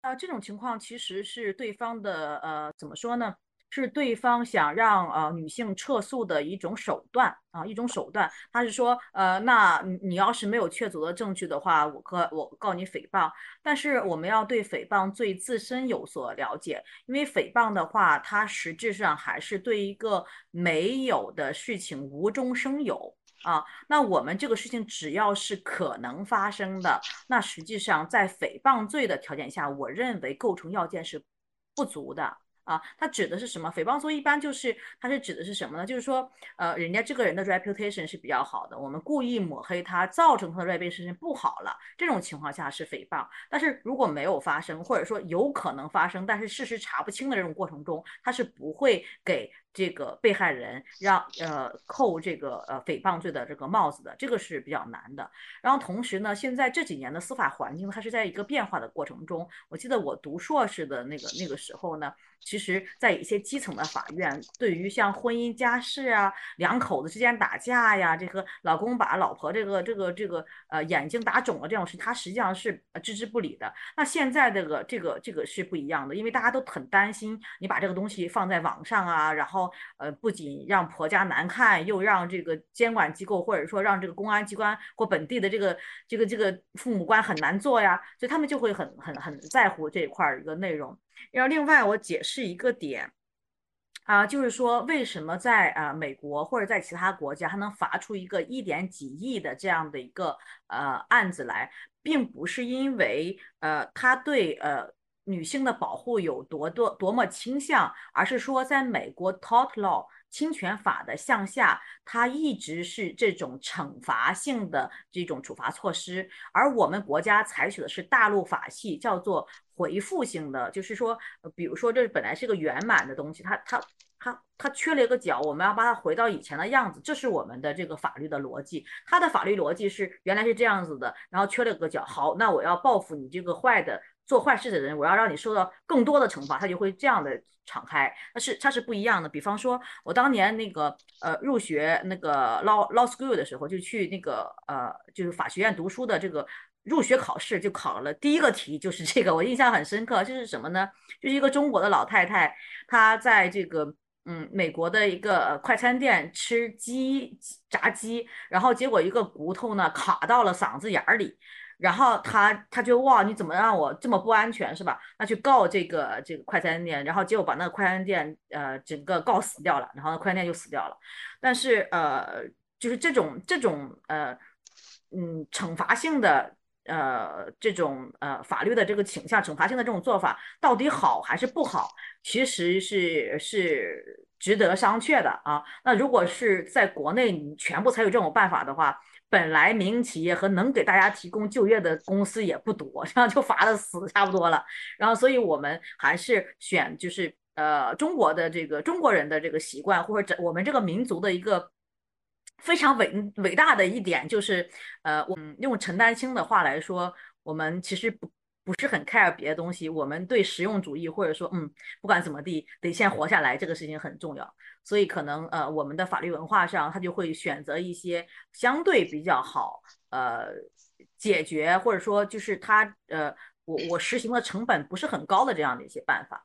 啊，这种情况其实是对方的呃怎么说呢？是对方想让呃女性撤诉的一种手段啊，一种手段。他是说，呃，那你要是没有确凿的证据的话，我告我告你诽谤。但是我们要对诽谤罪自身有所了解，因为诽谤的话，它实质上还是对一个没有的事情无中生有啊。那我们这个事情只要是可能发生的，那实际上在诽谤罪的条件下，我认为构成要件是不足的。啊，它指的是什么？诽谤罪一般就是，它是指的是什么呢？就是说，呃，人家这个人的 reputation 是比较好的，我们故意抹黑他，造成他的 reputation 不好了，这种情况下是诽谤。但是如果没有发生，或者说有可能发生，但是事实查不清的这种过程中，他是不会给。这个被害人让呃扣这个呃诽谤罪的这个帽子的，这个是比较难的。然后同时呢，现在这几年的司法环境它是在一个变化的过程中。我记得我读硕士的那个那个时候呢，其实在一些基层的法院，对于像婚姻家事啊、两口子之间打架呀，这个老公把老婆这个这个这个呃眼睛打肿了这种事，他实际上是置之不理的。那现在这个这个这个是不一样的，因为大家都很担心你把这个东西放在网上啊，然后。呃，不仅让婆家难看，又让这个监管机构或者说让这个公安机关或本地的这个这个这个父母官很难做呀，所以他们就会很很很在乎这一块儿一个内容。然后另外我解释一个点啊，就是说为什么在啊美国或者在其他国家还能罚出一个一点几亿的这样的一个呃案子来，并不是因为呃他对呃。女性的保护有多多多么倾向，而是说，在美国 tort law 侵权法的向下，它一直是这种惩罚性的这种处罚措施，而我们国家采取的是大陆法系，叫做回复性的，就是说，比如说这本来是个圆满的东西，它它它它缺了一个角，我们要把它回到以前的样子，这是我们的这个法律的逻辑。它的法律逻辑是原来是这样子的，然后缺了个角，好，那我要报复你这个坏的。做坏事的人，我要让你受到更多的惩罚，他就会这样的敞开。但是他是不一样的。比方说，我当年那个呃入学那个 law law school 的时候，就去那个呃就是法学院读书的这个入学考试，就考了第一个题就是这个，我印象很深刻。就是什么呢？就是一个中国的老太太，她在这个嗯美国的一个快餐店吃鸡炸鸡，然后结果一个骨头呢卡到了嗓子眼儿里。然后他他就哇，你怎么让我这么不安全是吧？那去告这个这个快餐店，然后结果把那个快餐店呃整个告死掉了，然后快餐店就死掉了。但是呃，就是这种这种呃嗯惩罚性的呃这种呃法律的这个倾向，惩罚性的这种做法到底好还是不好？其实是是值得商榷的啊。那如果是在国内你全部采取这种办法的话。本来民营企业和能给大家提供就业的公司也不多，这样就罚的死差不多了。然后，所以我们还是选就是呃中国的这个中国人的这个习惯，或者我们这个民族的一个非常伟伟大的一点，就是呃，我们用陈丹青的话来说，我们其实不。不是很 care 别的东西，我们对实用主义或者说，嗯，不管怎么地，得先活下来，这个事情很重要。所以可能呃，我们的法律文化上，他就会选择一些相对比较好，呃，解决或者说就是他呃，我我实行的成本不是很高的这样的一些办法。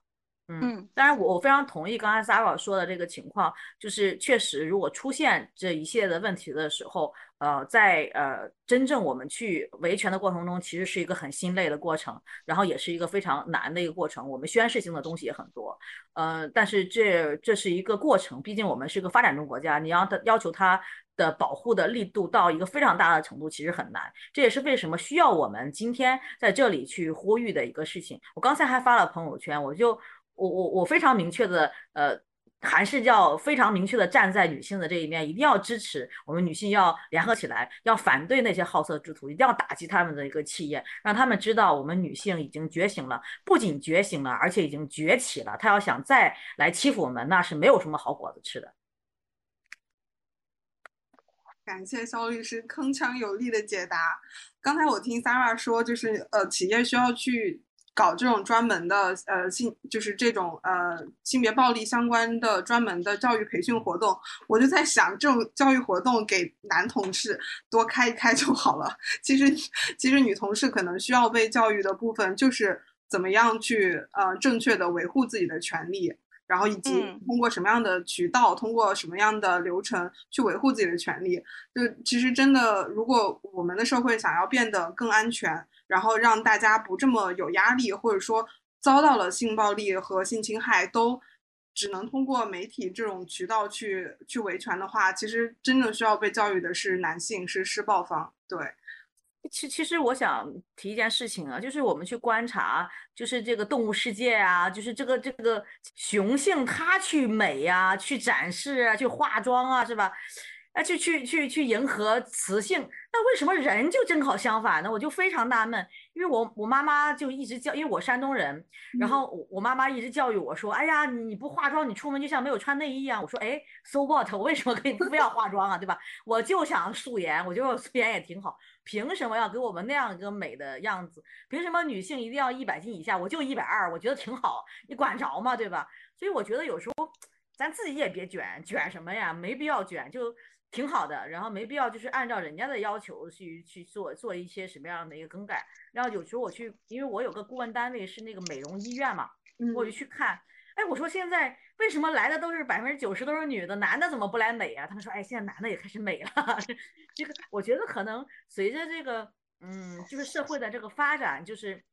嗯，当然我我非常同意刚才 Sarah 说的这个情况，就是确实如果出现这一系列的问题的时候，呃，在呃真正我们去维权的过程中，其实是一个很心累的过程，然后也是一个非常难的一个过程。我们宣誓性的东西也很多，呃，但是这这是一个过程，毕竟我们是一个发展中国家，你要它要求它的保护的力度到一个非常大的程度，其实很难。这也是为什么需要我们今天在这里去呼吁的一个事情。我刚才还发了朋友圈，我就我我我非常明确的呃。还是要非常明确的站在女性的这一面，一定要支持我们女性，要联合起来，要反对那些好色之徒，一定要打击他们的一个企业，让他们知道我们女性已经觉醒了，不仅觉醒了，而且已经崛起了。他要想再来欺负我们，那是没有什么好果子吃的。感谢肖律师铿锵有力的解答。刚才我听 Sarah 说，就是呃，企业需要去。搞这种专门的呃性就是这种呃性别暴力相关的专门的教育培训活动，我就在想，这种教育活动给男同事多开一开就好了。其实其实女同事可能需要被教育的部分就是怎么样去呃正确的维护自己的权利，然后以及通过什么样的渠道，通过什么样的流程去维护自己的权利。就其实真的，如果我们的社会想要变得更安全。然后让大家不这么有压力，或者说遭到了性暴力和性侵害，都只能通过媒体这种渠道去去维权的话，其实真正需要被教育的是男性，是施暴方。对，其其实我想提一件事情啊，就是我们去观察，就是这个动物世界啊，就是这个这个雄性它去美呀，去展示啊，去化妆啊，是吧？啊，去去去去迎合雌性，那为什么人就正好相反呢？我就非常纳闷，因为我我妈妈就一直教，因为我山东人，然后我我妈妈一直教育我说，哎呀，你不化妆，你出门就像没有穿内衣一样。我说，哎，so what？我为什么可以不要化妆啊？对吧？我就想素颜，我觉得素颜也挺好，凭什么要给我们那样一个美的样子？凭什么女性一定要一百斤以下？我就一百二，我觉得挺好，你管着吗？对吧？所以我觉得有时候咱自己也别卷，卷什么呀？没必要卷，就。挺好的，然后没必要就是按照人家的要求去去做做一些什么样的一个更改。然后有时候我去，因为我有个顾问单位是那个美容医院嘛，我就去看。哎，我说现在为什么来的都是百分之九十都是女的，男的怎么不来美啊？他们说，哎，现在男的也开始美了。这个我觉得可能随着这个，嗯，就是社会的这个发展，就是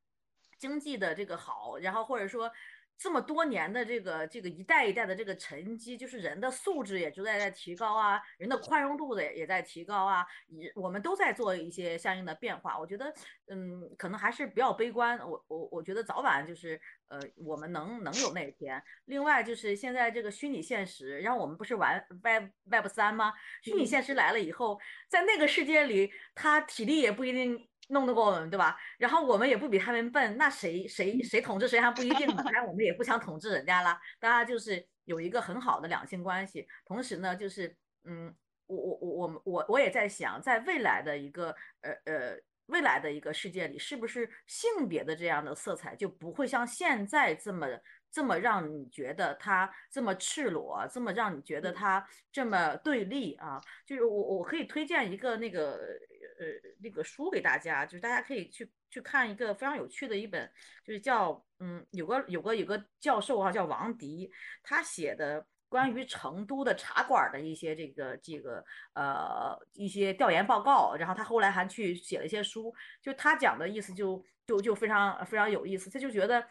经济的这个好，然后或者说。这么多年的这个这个一代一代的这个沉积，就是人的素质也就在在提高啊，人的宽容度的也在提高啊，也我们都在做一些相应的变化。我觉得，嗯，可能还是不要悲观。我我我觉得早晚就是呃，我们能能有那一天。另外就是现在这个虚拟现实，然后我们不是玩 Web Web 三吗？虚拟现实来了以后，在那个世界里，他体力也不一定。弄得过我们，对吧？然后我们也不比他们笨，那谁谁谁统治谁还不一定呢。当然，我们也不想统治人家啦。大家就是有一个很好的两性关系，同时呢，就是嗯，我我我我我我也在想，在未来的一个呃呃未来的一个世界里，是不是性别的这样的色彩就不会像现在这么这么让你觉得它这么赤裸，这么让你觉得它这么对立啊？就是我我可以推荐一个那个。呃，那个书给大家，就是大家可以去去看一个非常有趣的一本，就是叫嗯，有个有个有个教授啊，叫王迪，他写的关于成都的茶馆的一些这个这个呃一些调研报告，然后他后来还去写了一些书，就他讲的意思就就就非常非常有意思，他就觉得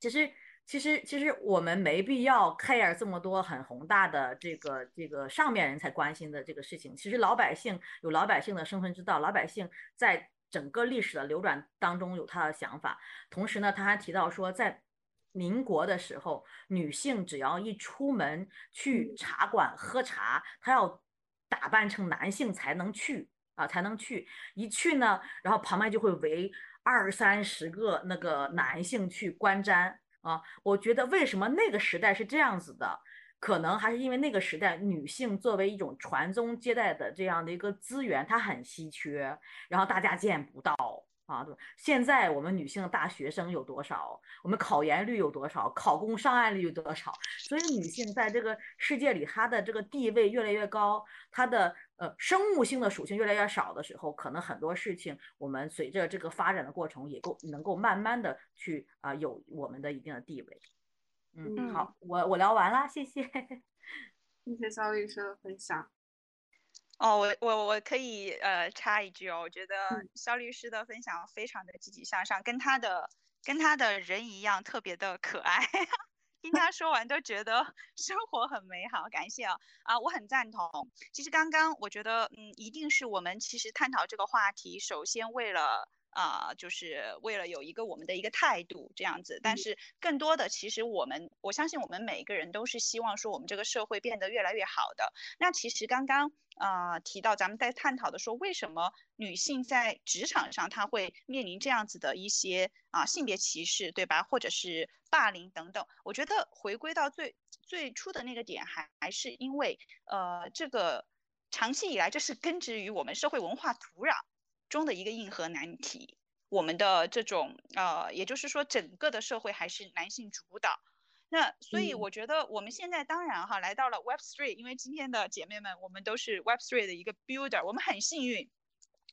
其实。其实，其实我们没必要 care 这么多很宏大的这个这个上面人才关心的这个事情。其实老百姓有老百姓的生存之道，老百姓在整个历史的流转当中有他的想法。同时呢，他还提到说，在民国的时候，女性只要一出门去茶馆喝茶，她要打扮成男性才能去啊，才能去。一去呢，然后旁边就会围二三十个那个男性去观瞻。啊，我觉得为什么那个时代是这样子的，可能还是因为那个时代女性作为一种传宗接代的这样的一个资源，它很稀缺，然后大家见不到。啊，对，现在我们女性大学生有多少？我们考研率有多少？考公上岸率有多少？所以女性在这个世界里，她的这个地位越来越高，她的呃生物性的属性越来越少的时候，可能很多事情我们随着这个发展的过程，也够能够慢慢的去啊有我们的一定的地位。嗯，好，我我聊完了，谢谢，谢谢肖律师的分享。哦，我我我可以呃插一句哦，我觉得肖律师的分享非常的积极向上，跟他的跟他的人一样特别的可爱。听他说完都觉得 生活很美好，感谢啊啊，我很赞同。其实刚刚我觉得，嗯，一定是我们其实探讨这个话题，首先为了。啊，就是为了有一个我们的一个态度这样子，但是更多的其实我们，我相信我们每一个人都是希望说我们这个社会变得越来越好的。那其实刚刚啊提到咱们在探讨的说，为什么女性在职场上她会面临这样子的一些啊性别歧视，对吧？或者是霸凌等等？我觉得回归到最最初的那个点，还还是因为呃这个长期以来这是根植于我们社会文化土壤。中的一个硬核难题，我们的这种呃，也就是说，整个的社会还是男性主导。那所以我觉得我们现在当然哈来到了 Web Three，因为今天的姐妹们我们都是 Web Three 的一个 builder，我们很幸运，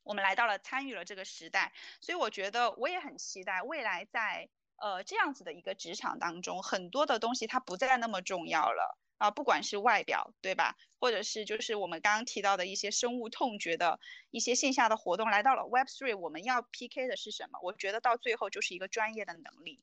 我们来到了参与了这个时代。所以我觉得我也很期待未来在呃这样子的一个职场当中，很多的东西它不再那么重要了。啊，不管是外表，对吧？或者是就是我们刚刚提到的一些深恶痛绝的一些线下的活动，来到了 Web Three，我们要 PK 的是什么？我觉得到最后就是一个专业的能力。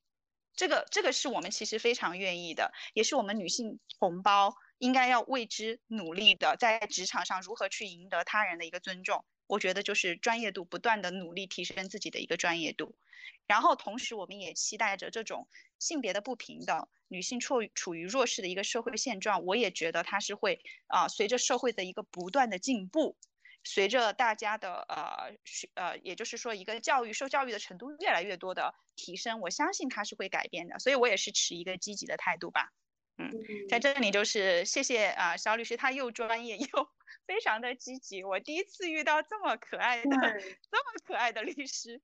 这个这个是我们其实非常愿意的，也是我们女性同胞应该要为之努力的，在职场上如何去赢得他人的一个尊重。我觉得就是专业度不断的努力提升自己的一个专业度，然后同时我们也期待着这种性别的不平等、女性处处于弱势的一个社会现状，我也觉得它是会啊随着社会的一个不断的进步，随着大家的呃学呃也就是说一个教育受教育的程度越来越多的提升，我相信它是会改变的，所以我也是持一个积极的态度吧。嗯，在这里就是谢谢啊，肖律师，他又专业又非常的积极。我第一次遇到这么可爱的、这么可爱的律师，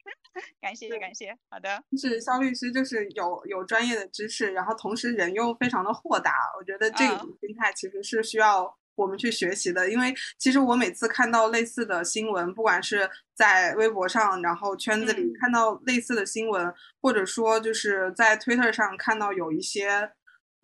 感谢感谢。好的，是肖律师，就是有有专业的知识，然后同时人又非常的豁达。我觉得这种心态其实是需要我们去学习的，因为其实我每次看到类似的新闻，不管是在微博上，然后圈子里看到类似的新闻，或者说就是在 Twitter 上看到有一些。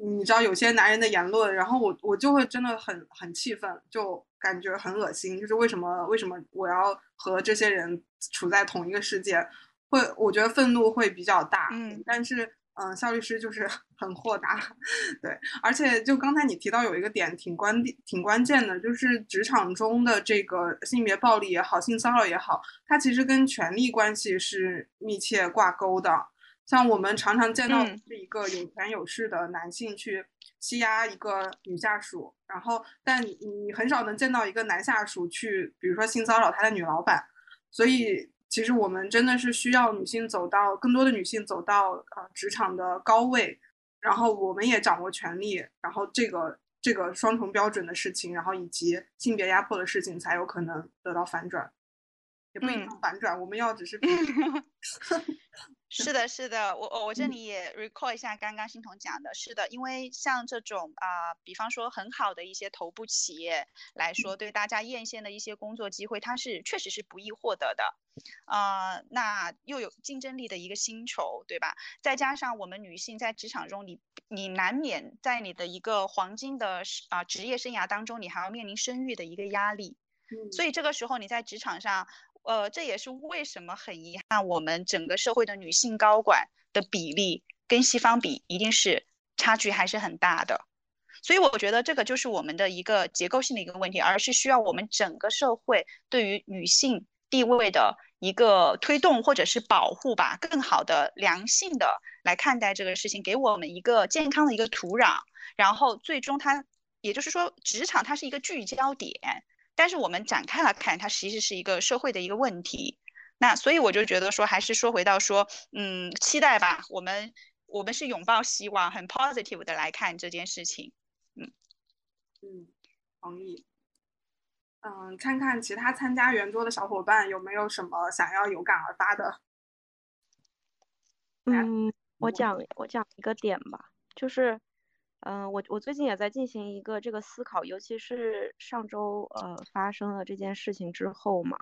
你知道有些男人的言论，然后我我就会真的很很气愤，就感觉很恶心。就是为什么为什么我要和这些人处在同一个世界？会我觉得愤怒会比较大。嗯，但是嗯，肖律师就是很豁达，对。而且就刚才你提到有一个点挺关挺关键的，就是职场中的这个性别暴力也好，性骚扰也好，它其实跟权力关系是密切挂钩的。像我们常常见到是一个有权有势的男性去欺压一个女下属，然后但你很少能见到一个男下属去，比如说性骚扰他的女老板。所以其实我们真的是需要女性走到更多的女性走到呃职场的高位，然后我们也掌握权力，然后这个这个双重标准的事情，然后以及性别压迫的事情才有可能得到反转，也不一定反转，我们要只是。是的，是的，我我我这里也 recall 一下刚刚欣桐讲的，是的，因为像这种啊，比方说很好的一些头部企业来说，对大家艳羡的一些工作机会，它是确实是不易获得的，啊，那又有竞争力的一个薪酬，对吧？再加上我们女性在职场中，你你难免在你的一个黄金的啊职业生涯当中，你还要面临生育的一个压力，所以这个时候你在职场上。呃，这也是为什么很遗憾，我们整个社会的女性高管的比例跟西方比，一定是差距还是很大的。所以我觉得这个就是我们的一个结构性的一个问题，而是需要我们整个社会对于女性地位的一个推动或者是保护吧，更好的良性的来看待这个事情，给我们一个健康的一个土壤，然后最终它，也就是说，职场它是一个聚焦点。但是我们展开来看，它其实是一个社会的一个问题。那所以我就觉得说，还是说回到说，嗯，期待吧。我们我们是拥抱希望，很 positive 的来看这件事情。嗯嗯，同意。嗯，看看其他参加圆桌的小伙伴有没有什么想要有感而发的。嗯，我讲我讲一个点吧，就是。嗯，我我最近也在进行一个这个思考，尤其是上周呃发生了这件事情之后嘛，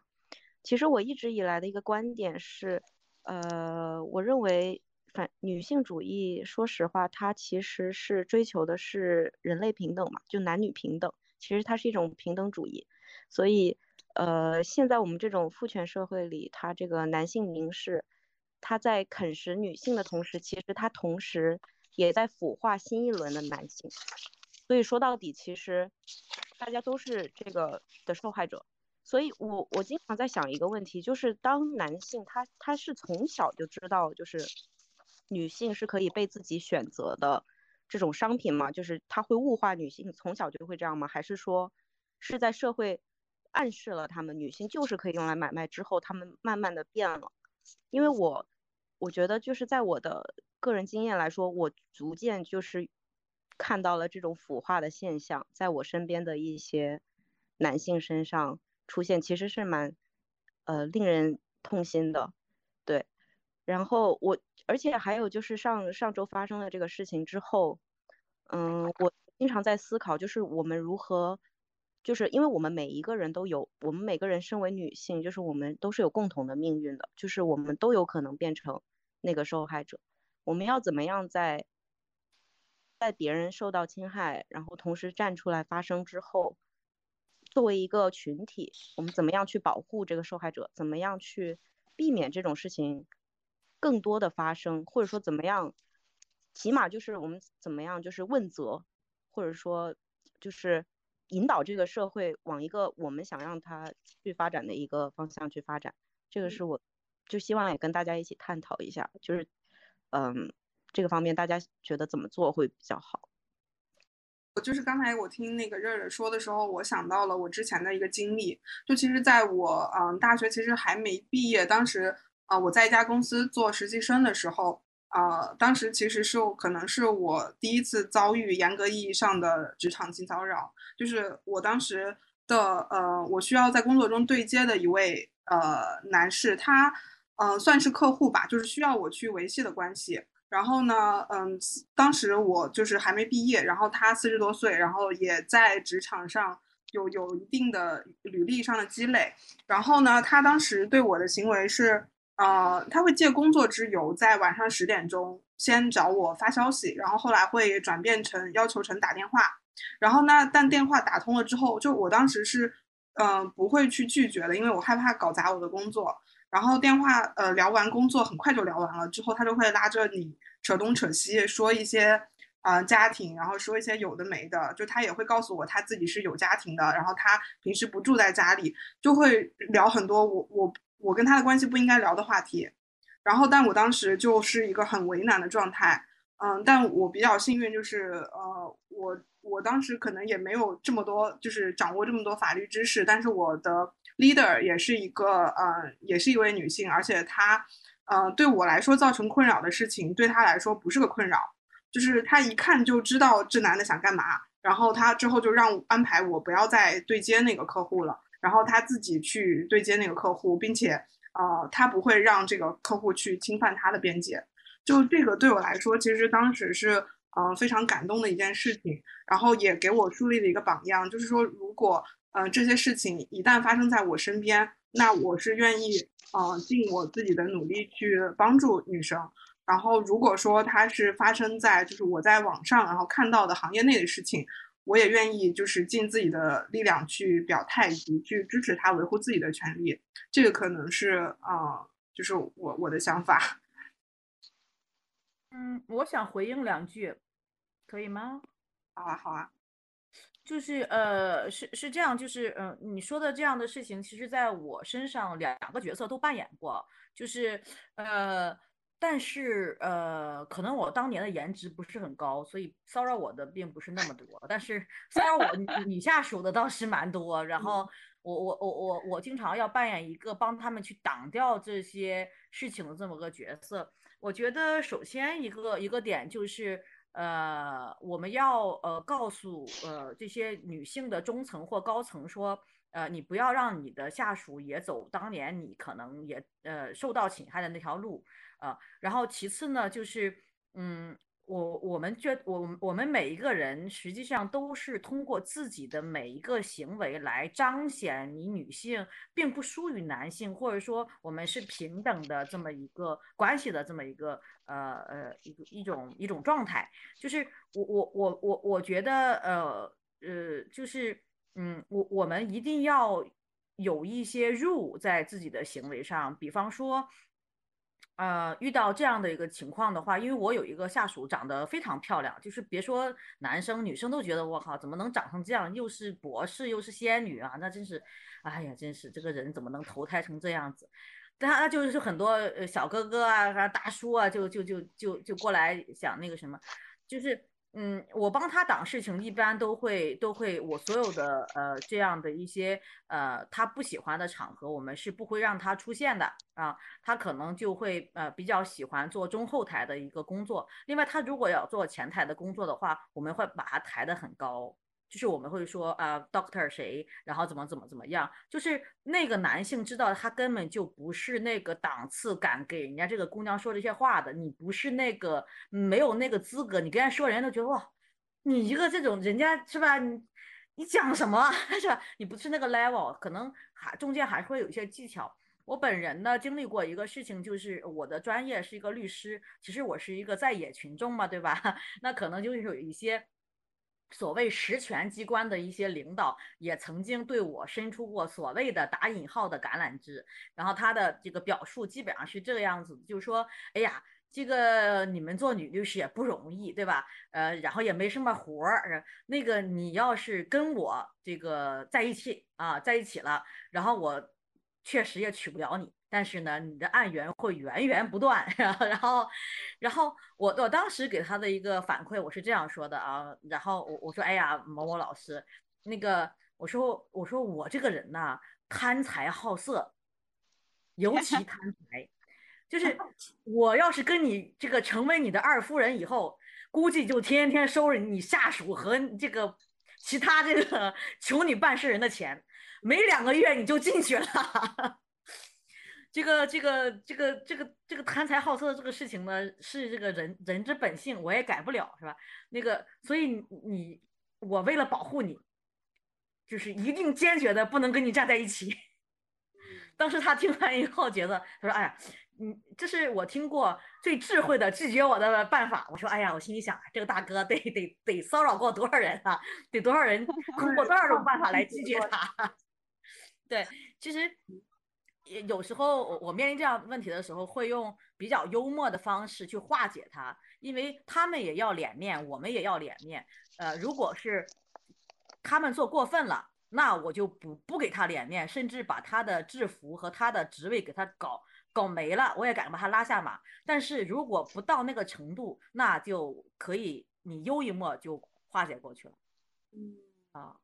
其实我一直以来的一个观点是，呃，我认为反女性主义，说实话，它其实是追求的是人类平等嘛，就男女平等，其实它是一种平等主义。所以，呃，现在我们这种父权社会里，他这个男性凝视，他在啃食女性的同时，其实他同时也在腐化新一轮的男性。所以说到底，其实大家都是这个的受害者。所以我我经常在想一个问题，就是当男性他他是从小就知道，就是女性是可以被自己选择的这种商品吗？就是他会物化女性，从小就会这样吗？还是说是在社会暗示了他们女性就是可以用来买卖之后，他们慢慢的变了？因为我我觉得就是在我的个人经验来说，我逐渐就是看到了这种腐化的现象，在我身边的一些男性身上。出现其实是蛮，呃，令人痛心的，对。然后我，而且还有就是上上周发生了这个事情之后，嗯，我经常在思考，就是我们如何，就是因为我们每一个人都有，我们每个人身为女性，就是我们都是有共同的命运的，就是我们都有可能变成那个受害者。我们要怎么样在，在别人受到侵害，然后同时站出来发声之后？作为一个群体，我们怎么样去保护这个受害者？怎么样去避免这种事情更多的发生？或者说怎么样，起码就是我们怎么样就是问责，或者说就是引导这个社会往一个我们想让它去发展的一个方向去发展。这个是我就希望也跟大家一起探讨一下，就是嗯这个方面大家觉得怎么做会比较好？我就是刚才我听那个热热说的时候，我想到了我之前的一个经历。就其实，在我嗯大学其实还没毕业，当时啊我在一家公司做实习生的时候，啊当时其实是可能是我第一次遭遇严格意义上的职场性骚扰。就是我当时的呃我需要在工作中对接的一位呃男士，他嗯算是客户吧，就是需要我去维系的关系。然后呢，嗯，当时我就是还没毕业，然后他四十多岁，然后也在职场上有有一定的履历上的积累。然后呢，他当时对我的行为是，呃，他会借工作之由，在晚上十点钟先找我发消息，然后后来会转变成要求成打电话。然后呢，但电话打通了之后，就我当时是，嗯，不会去拒绝的，因为我害怕搞砸我的工作。然后电话呃聊完工作很快就聊完了，之后他就会拉着你扯东扯西说一些啊家庭，然后说一些有的没的，就他也会告诉我他自己是有家庭的，然后他平时不住在家里，就会聊很多我我我跟他的关系不应该聊的话题，然后但我当时就是一个很为难的状态，嗯，但我比较幸运就是呃我我当时可能也没有这么多就是掌握这么多法律知识，但是我的。leader 也是一个呃，也是一位女性，而且她，呃，对我来说造成困扰的事情，对她来说不是个困扰，就是她一看就知道这男的想干嘛，然后她之后就让安排我不要再对接那个客户了，然后她自己去对接那个客户，并且，呃，她不会让这个客户去侵犯她的边界，就这个对我来说，其实当时是嗯非常感动的一件事情，然后也给我树立了一个榜样，就是说如果。嗯，这些事情一旦发生在我身边，那我是愿意，嗯，尽我自己的努力去帮助女生。然后，如果说它是发生在就是我在网上然后看到的行业内的事情，我也愿意就是尽自己的力量去表态以及去支持他维护自己的权利。这个可能是啊，就是我我的想法。嗯，我想回应两句，可以吗？好啊，好啊。就是呃，是是这样，就是嗯，你说的这样的事情，其实在我身上两个角色都扮演过，就是呃，但是呃，可能我当年的颜值不是很高，所以骚扰我的并不是那么多，但是 骚扰我女下属的倒是蛮多。然后我我我我我经常要扮演一个帮他们去挡掉这些事情的这么个角色。我觉得首先一个一个点就是。呃，我们要呃告诉呃这些女性的中层或高层说，呃，你不要让你的下属也走当年你可能也呃受到侵害的那条路呃。然后其次呢，就是嗯。我我们觉我我们每一个人实际上都是通过自己的每一个行为来彰显你女性并不输于男性，或者说我们是平等的这么一个关系的这么一个呃呃一个一种一种状态。就是我我我我我觉得呃呃就是嗯，我我们一定要有一些 rule 在自己的行为上，比方说。呃，遇到这样的一个情况的话，因为我有一个下属长得非常漂亮，就是别说男生，女生都觉得我靠，怎么能长成这样？又是博士，又是仙女啊，那真是，哎呀，真是这个人怎么能投胎成这样子？他就是很多小哥哥啊，大叔啊，就就就就就过来想那个什么，就是。嗯，我帮他挡事情，一般都会都会，我所有的呃这样的一些呃他不喜欢的场合，我们是不会让他出现的啊。他可能就会呃比较喜欢做中后台的一个工作。另外，他如果要做前台的工作的话，我们会把他抬得很高。就是我们会说啊，doctor 谁，然后怎么怎么怎么样，就是那个男性知道他根本就不是那个档次敢给人家这个姑娘说这些话的，你不是那个没有那个资格，你跟人家说，人家都觉得哇，你一个这种人家是吧？你你讲什么 是吧？你不是那个 level，可能还中间还会有一些技巧。我本人呢经历过一个事情，就是我的专业是一个律师，其实我是一个在野群众嘛，对吧？那可能就是有一些。所谓实权机关的一些领导也曾经对我伸出过所谓的打引号的橄榄枝，然后他的这个表述基本上是这个样子，就是说，哎呀，这个你们做女律师也不容易，对吧？呃，然后也没什么活儿，那个你要是跟我这个在一起啊，在一起了，然后我确实也娶不了你。但是呢，你的案源会源源不断，然后，然后，然后我我当时给他的一个反馈，我是这样说的啊，然后我我说，哎呀，某某老师，那个，我说我说我这个人呐，贪财好色，尤其贪财，就是 我要是跟你这个成为你的二夫人以后，估计就天天收拾你下属和这个其他这个 求你办事人的钱，没两个月你就进去了。这个这个这个这个这个贪财好色的这个事情呢，是这个人人之本性，我也改不了，是吧？那个，所以你我为了保护你，就是一定坚决的不能跟你站在一起。当时他听完以后，觉得他说：“哎呀，你这是我听过最智慧的拒绝我的办法。”我说：“哎呀，我心里想，这个大哥得得得骚扰过多少人啊？得多少人通过多少种办法来拒绝他？” 对，其实。有时候我我面临这样问题的时候，会用比较幽默的方式去化解它，因为他们也要脸面，我们也要脸面。呃，如果是他们做过分了，那我就不不给他脸面，甚至把他的制服和他的职位给他搞搞没了，我也敢把他拉下马。但是如果不到那个程度，那就可以你幽一默就化解过去了。嗯啊，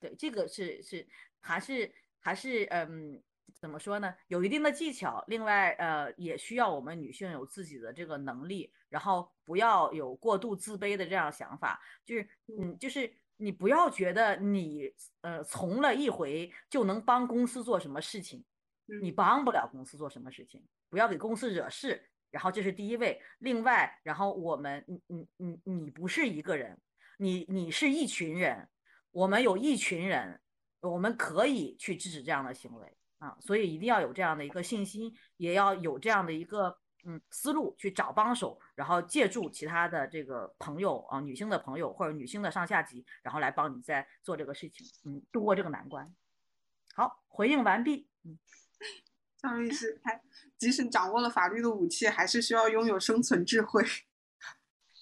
对，这个是是还是还是嗯。怎么说呢？有一定的技巧，另外，呃，也需要我们女性有自己的这个能力，然后不要有过度自卑的这样想法，就是，嗯，就是你不要觉得你，呃，从了一回就能帮公司做什么事情，你帮不了公司做什么事情，不要给公司惹事，然后这是第一位。另外，然后我们，你，你，你，你不是一个人，你，你是一群人，我们有一群人，我们可以去制止这样的行为。啊，所以一定要有这样的一个信心，也要有这样的一个嗯思路去找帮手，然后借助其他的这个朋友啊，女性的朋友或者女性的上下级，然后来帮你在做这个事情，嗯，度过这个难关。好，回应完毕。嗯，张律师，还即使掌握了法律的武器，还是需要拥有生存智慧。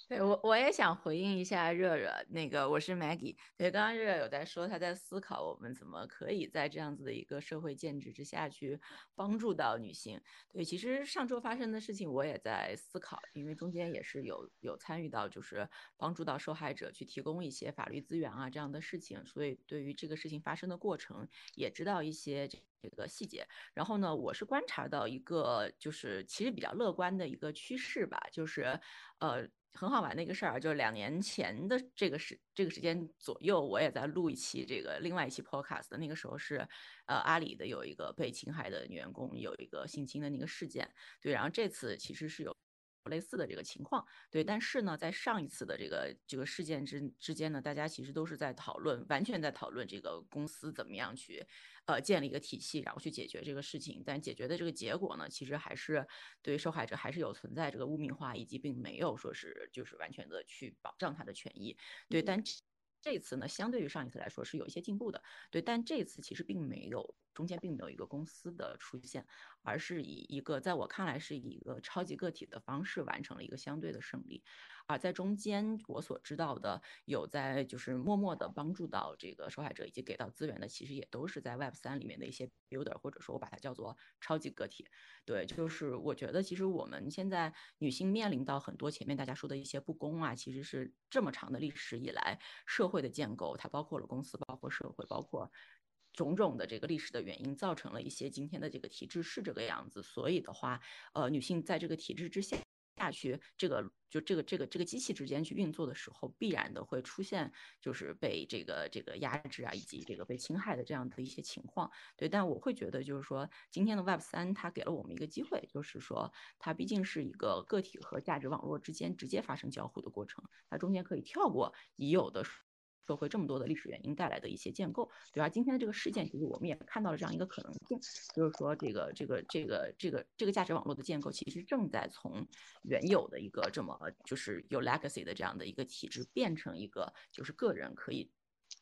对我，我也想回应一下热热。那个，我是 Maggie。对，刚刚热热有在说，他在思考我们怎么可以在这样子的一个社会建制之下去帮助到女性。对，其实上周发生的事情，我也在思考，因为中间也是有有参与到，就是帮助到受害者去提供一些法律资源啊这样的事情，所以对于这个事情发生的过程，也知道一些这个细节。然后呢，我是观察到一个，就是其实比较乐观的一个趋势吧，就是呃。很好玩的一个事儿，就是两年前的这个时这个时间左右，我也在录一期这个另外一期 podcast。那个时候是，呃，阿里的有一个被侵害的女员工有一个性侵的那个事件，对。然后这次其实是有类似的这个情况，对。但是呢，在上一次的这个这个事件之之间呢，大家其实都是在讨论，完全在讨论这个公司怎么样去。呃，建立一个体系，然后去解决这个事情，但解决的这个结果呢，其实还是对受害者还是有存在这个污名化，以及并没有说是就是完全的去保障他的权益。对，但这次呢，相对于上一次来说是有一些进步的，对，但这次其实并没有中间并没有一个公司的出现，而是以一个在我看来是以一个超级个体的方式完成了一个相对的胜利。而在中间，我所知道的有在就是默默的帮助到这个受害者以及给到资源的，其实也都是在 Web 三里面的一些 builder，或者说我把它叫做超级个体。对，就是我觉得其实我们现在女性面临到很多前面大家说的一些不公啊，其实是这么长的历史以来社会的建构，它包括了公司，包括社会，包括种种的这个历史的原因，造成了一些今天的这个体制是这个样子。所以的话，呃，女性在这个体制之下。下去，这个就这个这个这个机器之间去运作的时候，必然的会出现就是被这个这个压制啊，以及这个被侵害的这样的一些情况。对，但我会觉得就是说，今天的 Web 三它给了我们一个机会，就是说它毕竟是一个个体和价值网络之间直接发生交互的过程，它中间可以跳过已有的。社会这么多的历史原因带来的一些建构，对吧？今天的这个事件，其实我们也看到了这样一个可能性，就是说，这个这个这个这个这个价值网络的建构，其实正在从原有的一个这么就是有 legacy 的这样的一个体制，变成一个就是个人可以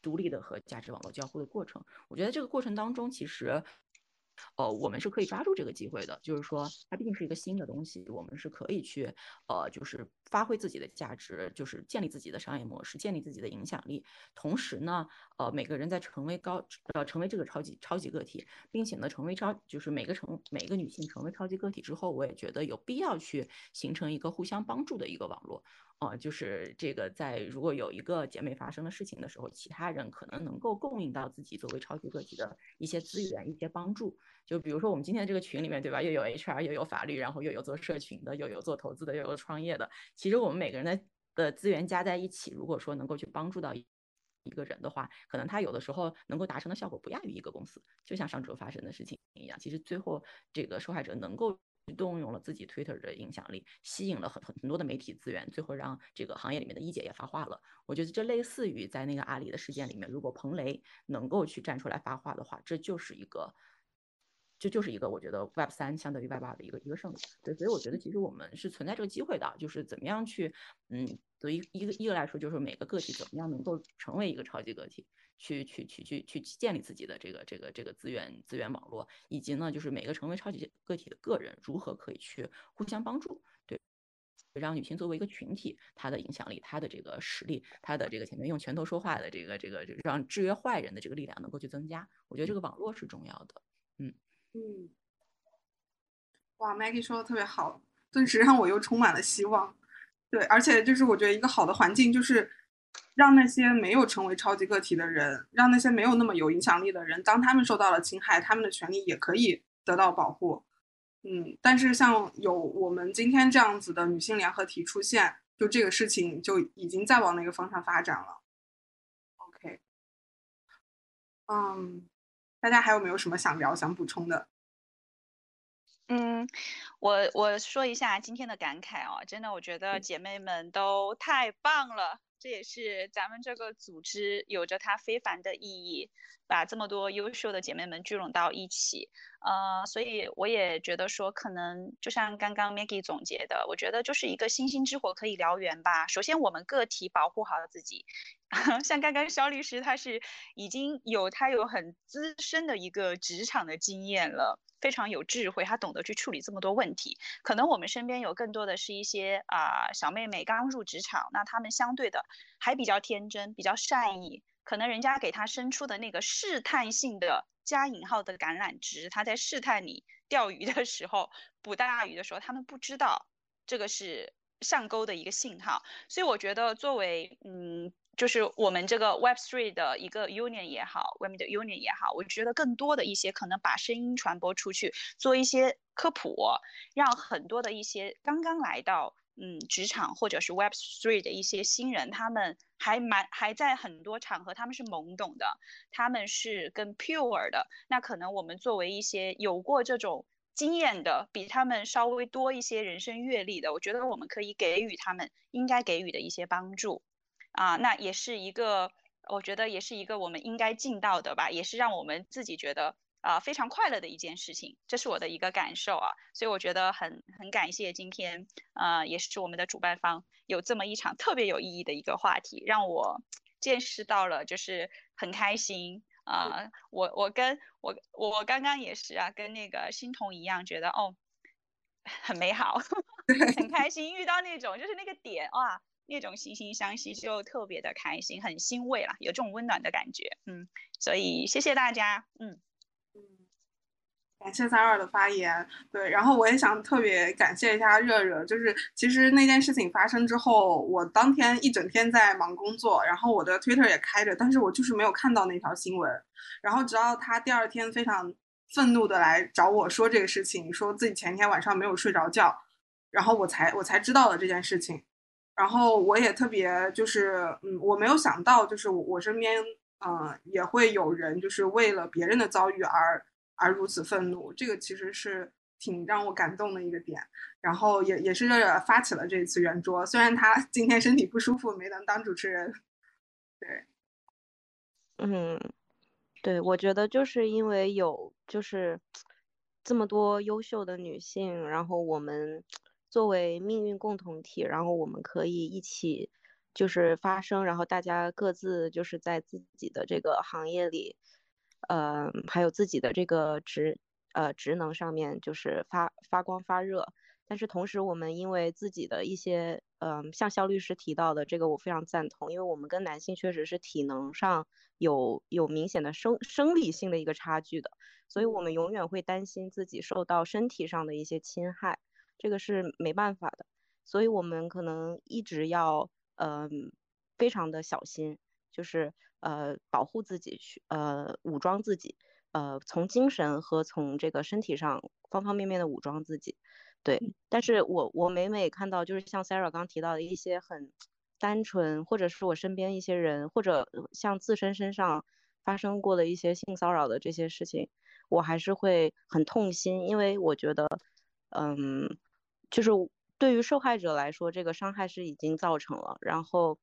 独立的和价值网络交互的过程。我觉得这个过程当中，其实。呃，我们是可以抓住这个机会的，就是说，它毕竟是一个新的东西，我们是可以去，呃，就是发挥自己的价值，就是建立自己的商业模式，建立自己的影响力。同时呢，呃，每个人在成为高，呃，成为这个超级超级个体，并且呢，成为超，就是每个成每个女性成为超级个体之后，我也觉得有必要去形成一个互相帮助的一个网络。哦，就是这个，在如果有一个姐妹发生的事情的时候，其他人可能能够供应到自己作为超级个体的一些资源、一些帮助。就比如说我们今天这个群里面，对吧？又有 HR，又有法律，然后又有做社群的，又有做投资的，又有创业的。其实我们每个人的的资源加在一起，如果说能够去帮助到一个人的话，可能他有的时候能够达成的效果不亚于一个公司。就像上周发生的事情一样，其实最后这个受害者能够。动用了自己 Twitter 的影响力，吸引了很很很多的媒体资源，最后让这个行业里面的一姐也发话了。我觉得这类似于在那个阿里的事件里面，如果彭雷能够去站出来发话的话，这就是一个。这就是一个我觉得 Web 三相对于 Web 二的一个一个胜利，对，所以我觉得其实我们是存在这个机会的，就是怎么样去，嗯，对于一个一个来说，就是每个个体怎么样能够成为一个超级个体，去去去去去建立自己的这个这个这个资源资源网络，以及呢，就是每个成为超级个体的个人如何可以去互相帮助，对，让女性作为一个群体，她的影响力、她的这个实力、她的这个前面用拳头说话的这个这个让制约坏人的这个力量能够去增加，我觉得这个网络是重要的，嗯。哇，Maggie 说的特别好，顿时让我又充满了希望。对，而且就是我觉得一个好的环境，就是让那些没有成为超级个体的人，让那些没有那么有影响力的人，当他们受到了侵害，他们的权利也可以得到保护。嗯，但是像有我们今天这样子的女性联合体出现，就这个事情就已经在往那个方向发展了。OK，嗯。大家还有没有什么想聊、想补充的？嗯，我我说一下今天的感慨哦，真的，我觉得姐妹们都太棒了，这也是咱们这个组织有着它非凡的意义，把这么多优秀的姐妹们聚拢到一起。呃，所以我也觉得说，可能就像刚刚 Maggie 总结的，我觉得就是一个星星之火可以燎原吧。首先，我们个体保护好了自己，像刚刚肖律师，他是已经有他有很资深的一个职场的经验了，非常有智慧，他懂得去处理这么多问题。可能我们身边有更多的是一些啊小妹妹刚入职场，那她们相对的还比较天真，比较善意。可能人家给他伸出的那个试探性的加引号的橄榄枝，他在试探你钓鱼的时候捕大鱼的时候，他们不知道这个是上钩的一个信号。所以我觉得，作为嗯，就是我们这个 Web Three 的一个 Union 也好，Web 的 Union 也好，我觉得更多的一些可能把声音传播出去，做一些科普，让很多的一些刚刚来到。嗯，职场或者是 Web Three 的一些新人，他们还蛮还在很多场合他们是懵懂的，他们是更 pure 的。那可能我们作为一些有过这种经验的，比他们稍微多一些人生阅历的，我觉得我们可以给予他们应该给予的一些帮助。啊，那也是一个，我觉得也是一个我们应该尽到的吧，也是让我们自己觉得。啊，非常快乐的一件事情，这是我的一个感受啊，所以我觉得很很感谢今天，呃，也是我们的主办方有这么一场特别有意义的一个话题，让我见识到了，就是很开心啊。我我跟我我刚刚也是啊，跟那个欣桐一样，觉得哦，很美好，很开心，遇到那种就是那个点哇，那种惺惺相惜就特别的开心，很欣慰了，有这种温暖的感觉，嗯，所以谢谢大家，嗯嗯。感谢三二的发言，对，然后我也想特别感谢一下热热，就是其实那件事情发生之后，我当天一整天在忙工作，然后我的 Twitter 也开着，但是我就是没有看到那条新闻，然后直到他第二天非常愤怒的来找我说这个事情，说自己前天晚上没有睡着觉，然后我才我才知道了这件事情，然后我也特别就是嗯，我没有想到就是我我身边嗯也会有人就是为了别人的遭遇而。而如此愤怒，这个其实是挺让我感动的一个点。然后也也是热热发起了这一次圆桌，虽然他今天身体不舒服，没能当主持人。对，嗯，对，我觉得就是因为有就是这么多优秀的女性，然后我们作为命运共同体，然后我们可以一起就是发声，然后大家各自就是在自己的这个行业里。呃，还有自己的这个职呃职能上面就是发发光发热，但是同时我们因为自己的一些嗯，像肖律师提到的这个我非常赞同，因为我们跟男性确实是体能上有有明显的生生理性的一个差距的，所以我们永远会担心自己受到身体上的一些侵害，这个是没办法的，所以我们可能一直要嗯非常的小心，就是。呃，保护自己去，呃，武装自己，呃，从精神和从这个身体上方方面面的武装自己，对。但是我我每每看到，就是像 Sarah 刚提到的一些很单纯，或者是我身边一些人，或者像自身身上发生过的一些性骚扰的这些事情，我还是会很痛心，因为我觉得，嗯，就是对于受害者来说，这个伤害是已经造成了，然后。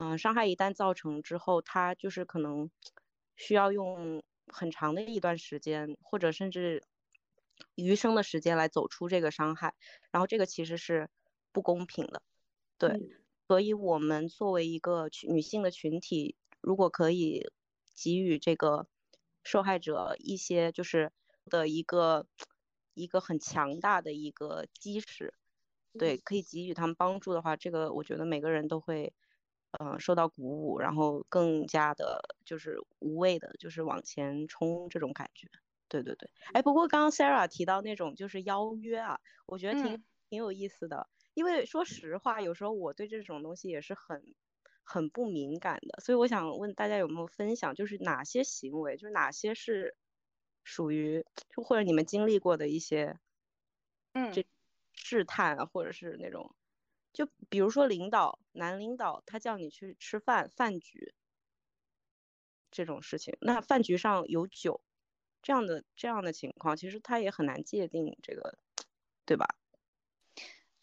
嗯，伤害一旦造成之后，他就是可能需要用很长的一段时间，或者甚至余生的时间来走出这个伤害。然后这个其实是不公平的，对。所以，我们作为一个女性的群体，如果可以给予这个受害者一些就是的一个一个很强大的一个基石，对，可以给予他们帮助的话，这个我觉得每个人都会。嗯，受到鼓舞，然后更加的，就是无畏的，就是往前冲这种感觉。对对对，哎，不过刚刚 Sarah 提到那种就是邀约啊，我觉得挺挺有意思的。因为说实话，有时候我对这种东西也是很很不敏感的，所以我想问大家有没有分享，就是哪些行为，就是哪些是属于，就或者你们经历过的一些，嗯，这试探啊，或者是那种。就比如说领导，男领导他叫你去吃饭，饭局这种事情，那饭局上有酒，这样的这样的情况，其实他也很难界定这个，对吧？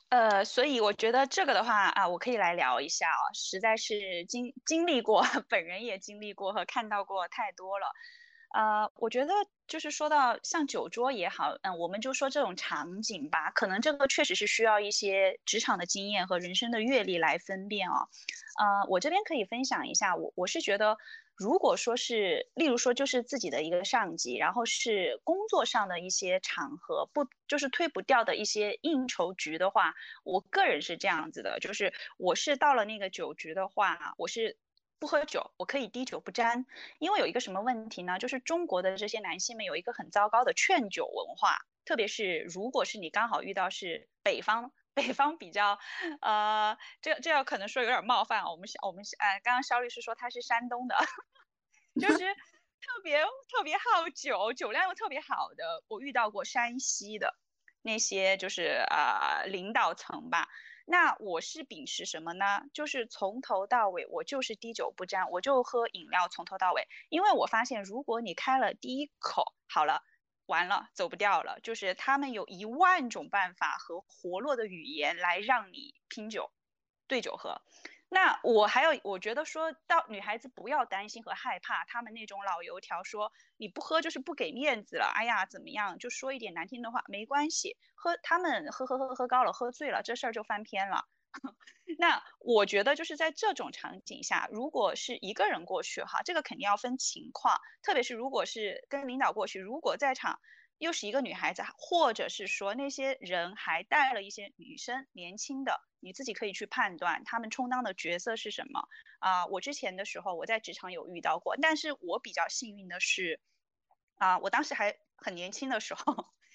呃，所以我觉得这个的话啊，我可以来聊一下啊，实在是经经历过，本人也经历过和看到过太多了。呃，我觉得就是说到像酒桌也好，嗯，我们就说这种场景吧，可能这个确实是需要一些职场的经验和人生的阅历来分辨哦。呃，我这边可以分享一下，我我是觉得，如果说是，例如说就是自己的一个上级，然后是工作上的一些场合，不就是推不掉的一些应酬局的话，我个人是这样子的，就是我是到了那个酒局的话，我是。不喝酒，我可以滴酒不沾，因为有一个什么问题呢？就是中国的这些男性们有一个很糟糕的劝酒文化，特别是如果是你刚好遇到是北方，北方比较，呃，这这要可能说有点冒犯啊。我们我们呃，刚刚肖律师说他是山东的，就是 特别特别好酒，酒量又特别好的，我遇到过山西的那些就是啊领导层吧。那我是秉持什么呢？就是从头到尾，我就是滴酒不沾，我就喝饮料从头到尾。因为我发现，如果你开了第一口，好了，完了，走不掉了。就是他们有一万种办法和活络的语言来让你拼酒，对酒喝。那我还有，我觉得说到女孩子不要担心和害怕，他们那种老油条说你不喝就是不给面子了，哎呀怎么样，就说一点难听的话没关系，喝他们喝喝喝喝高了，喝醉了，这事儿就翻篇了。那我觉得就是在这种场景下，如果是一个人过去哈，这个肯定要分情况，特别是如果是跟领导过去，如果在场又是一个女孩子，或者是说那些人还带了一些女生年轻的，你自己可以去判断他们充当的角色是什么啊。我之前的时候我在职场有遇到过，但是我比较幸运的是，啊，我当时还很年轻的时候。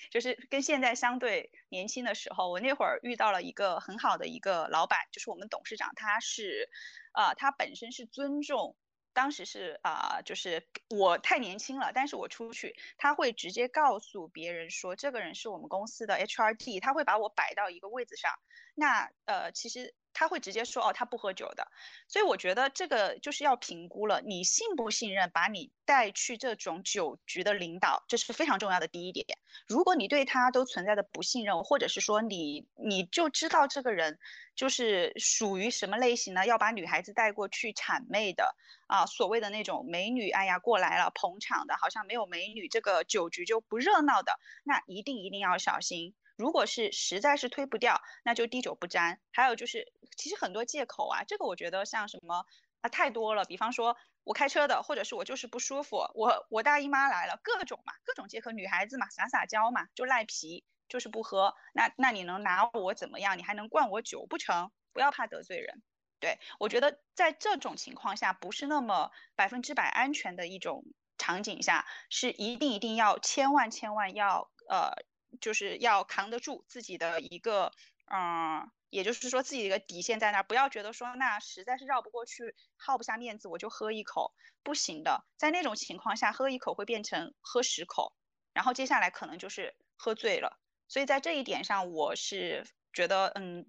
就是跟现在相对年轻的时候，我那会儿遇到了一个很好的一个老板，就是我们董事长，他是，呃，他本身是尊重，当时是啊，就是我太年轻了，但是我出去，他会直接告诉别人说，这个人是我们公司的 H R T，他会把我摆到一个位子上，那呃，其实。他会直接说哦，他不喝酒的，所以我觉得这个就是要评估了，你信不信任把你带去这种酒局的领导，这是非常重要的第一点。如果你对他都存在的不信任，或者是说你你就知道这个人就是属于什么类型呢？要把女孩子带过去谄媚的啊，所谓的那种美女，哎呀过来了捧场的，好像没有美女这个酒局就不热闹的，那一定一定要小心。如果是实在是推不掉，那就滴酒不沾。还有就是，其实很多借口啊，这个我觉得像什么啊太多了。比方说我开车的，或者是我就是不舒服，我我大姨妈来了，各种嘛，各种借口。女孩子嘛，撒撒娇嘛，就赖皮，就是不喝。那那你能拿我怎么样？你还能灌我酒不成？不要怕得罪人。对我觉得在这种情况下，不是那么百分之百安全的一种场景下，是一定一定要千万千万要呃。就是要扛得住自己的一个，嗯，也就是说自己的一个底线在那儿，不要觉得说那实在是绕不过去，耗不下面子，我就喝一口，不行的，在那种情况下喝一口会变成喝十口，然后接下来可能就是喝醉了。所以在这一点上，我是觉得，嗯，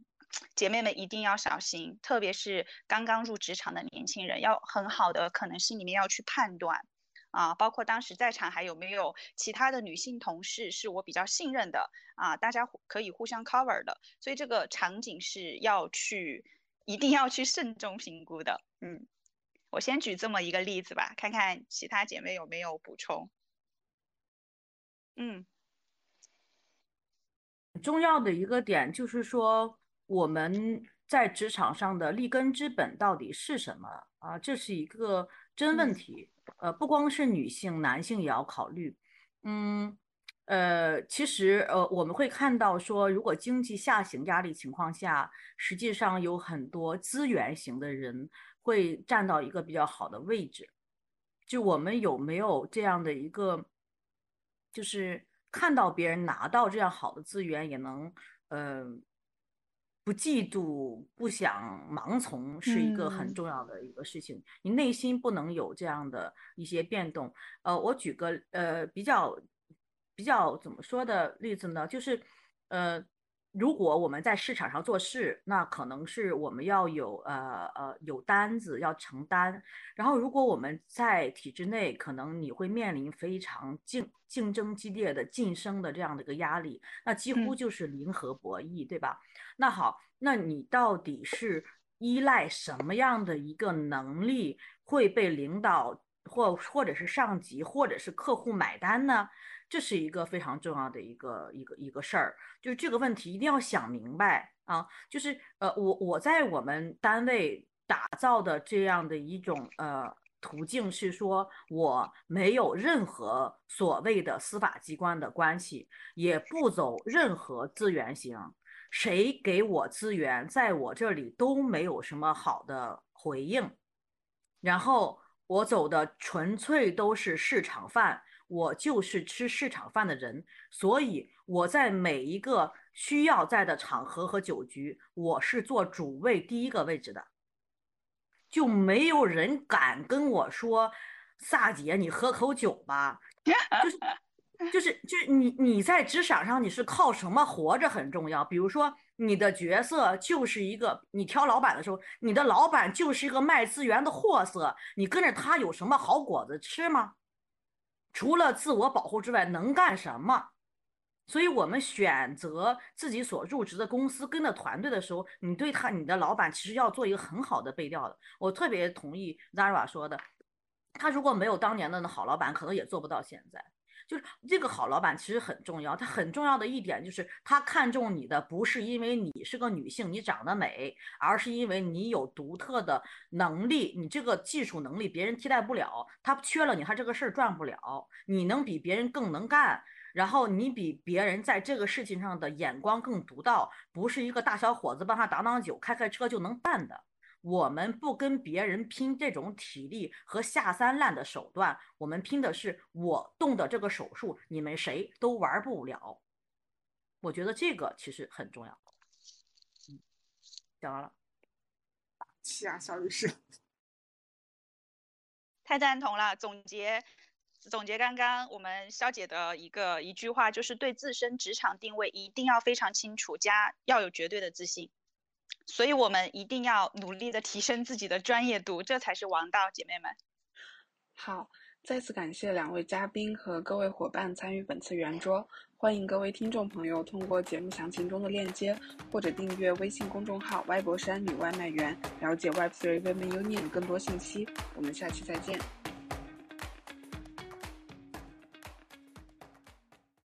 姐妹们一定要小心，特别是刚刚入职场的年轻人，要很好的可能心里面要去判断。啊，包括当时在场还有没有其他的女性同事是我比较信任的啊，大家可以互相 cover 的，所以这个场景是要去一定要去慎重评估的。嗯，我先举这么一个例子吧，看看其他姐妹有没有补充。嗯，重要的一个点就是说我们在职场上的立根之本到底是什么啊？这是一个真问题。呃，不光是女性，男性也要考虑。嗯，呃，其实呃，我们会看到说，如果经济下行压力情况下，实际上有很多资源型的人会站到一个比较好的位置。就我们有没有这样的一个，就是看到别人拿到这样好的资源，也能嗯。不嫉妒、不想盲从是一个很重要的一个事情。你内心不能有这样的一些变动。呃，我举个呃比较比较怎么说的例子呢？就是呃。如果我们在市场上做事，那可能是我们要有呃呃有单子要承担。然后，如果我们在体制内，可能你会面临非常竞竞争激烈的晋升的这样的一个压力，那几乎就是零和博弈，对吧？那好，那你到底是依赖什么样的一个能力会被领导或或者是上级或者是客户买单呢？这是一个非常重要的一个一个一个事儿，就是这个问题一定要想明白啊！就是呃，我我在我们单位打造的这样的一种呃途径是说，我没有任何所谓的司法机关的关系，也不走任何资源型，谁给我资源，在我这里都没有什么好的回应，然后我走的纯粹都是市场饭。我就是吃市场饭的人，所以我在每一个需要在的场合和酒局，我是坐主位第一个位置的，就没有人敢跟我说，萨姐，你喝口酒吧，就是就是就是你你在职场上你是靠什么活着很重要，比如说你的角色就是一个，你挑老板的时候，你的老板就是一个卖资源的货色，你跟着他有什么好果子吃吗？除了自我保护之外，能干什么？所以，我们选择自己所入职的公司跟着团队的时候，你对他，你的老板其实要做一个很好的背调的。我特别同意 Zara 说的，他如果没有当年的那好老板，可能也做不到现在。就是这个好老板其实很重要，他很重要的一点就是他看重你的不是因为你是个女性，你长得美，而是因为你有独特的能力，你这个技术能力别人替代不了，他缺了你，他这个事儿赚不了。你能比别人更能干，然后你比别人在这个事情上的眼光更独到，不是一个大小伙子帮他挡挡酒、开开车就能办的。我们不跟别人拼这种体力和下三滥的手段，我们拼的是我动的这个手术，你们谁都玩不了。我觉得这个其实很重要。嗯，讲完了。气啊，小律师。太赞同了。总结，总结刚刚我们肖姐的一个一句话，就是对自身职场定位一定要非常清楚，加要有绝对的自信。所以，我们一定要努力的提升自己的专业度，这才是王道，姐妹们。好，再次感谢两位嘉宾和各位伙伴参与本次圆桌。欢迎各位听众朋友通过节目详情中的链接，或者订阅微信公众号“歪博山女外卖员”，了解 Web3 Women Union 更多信息。我们下期再见。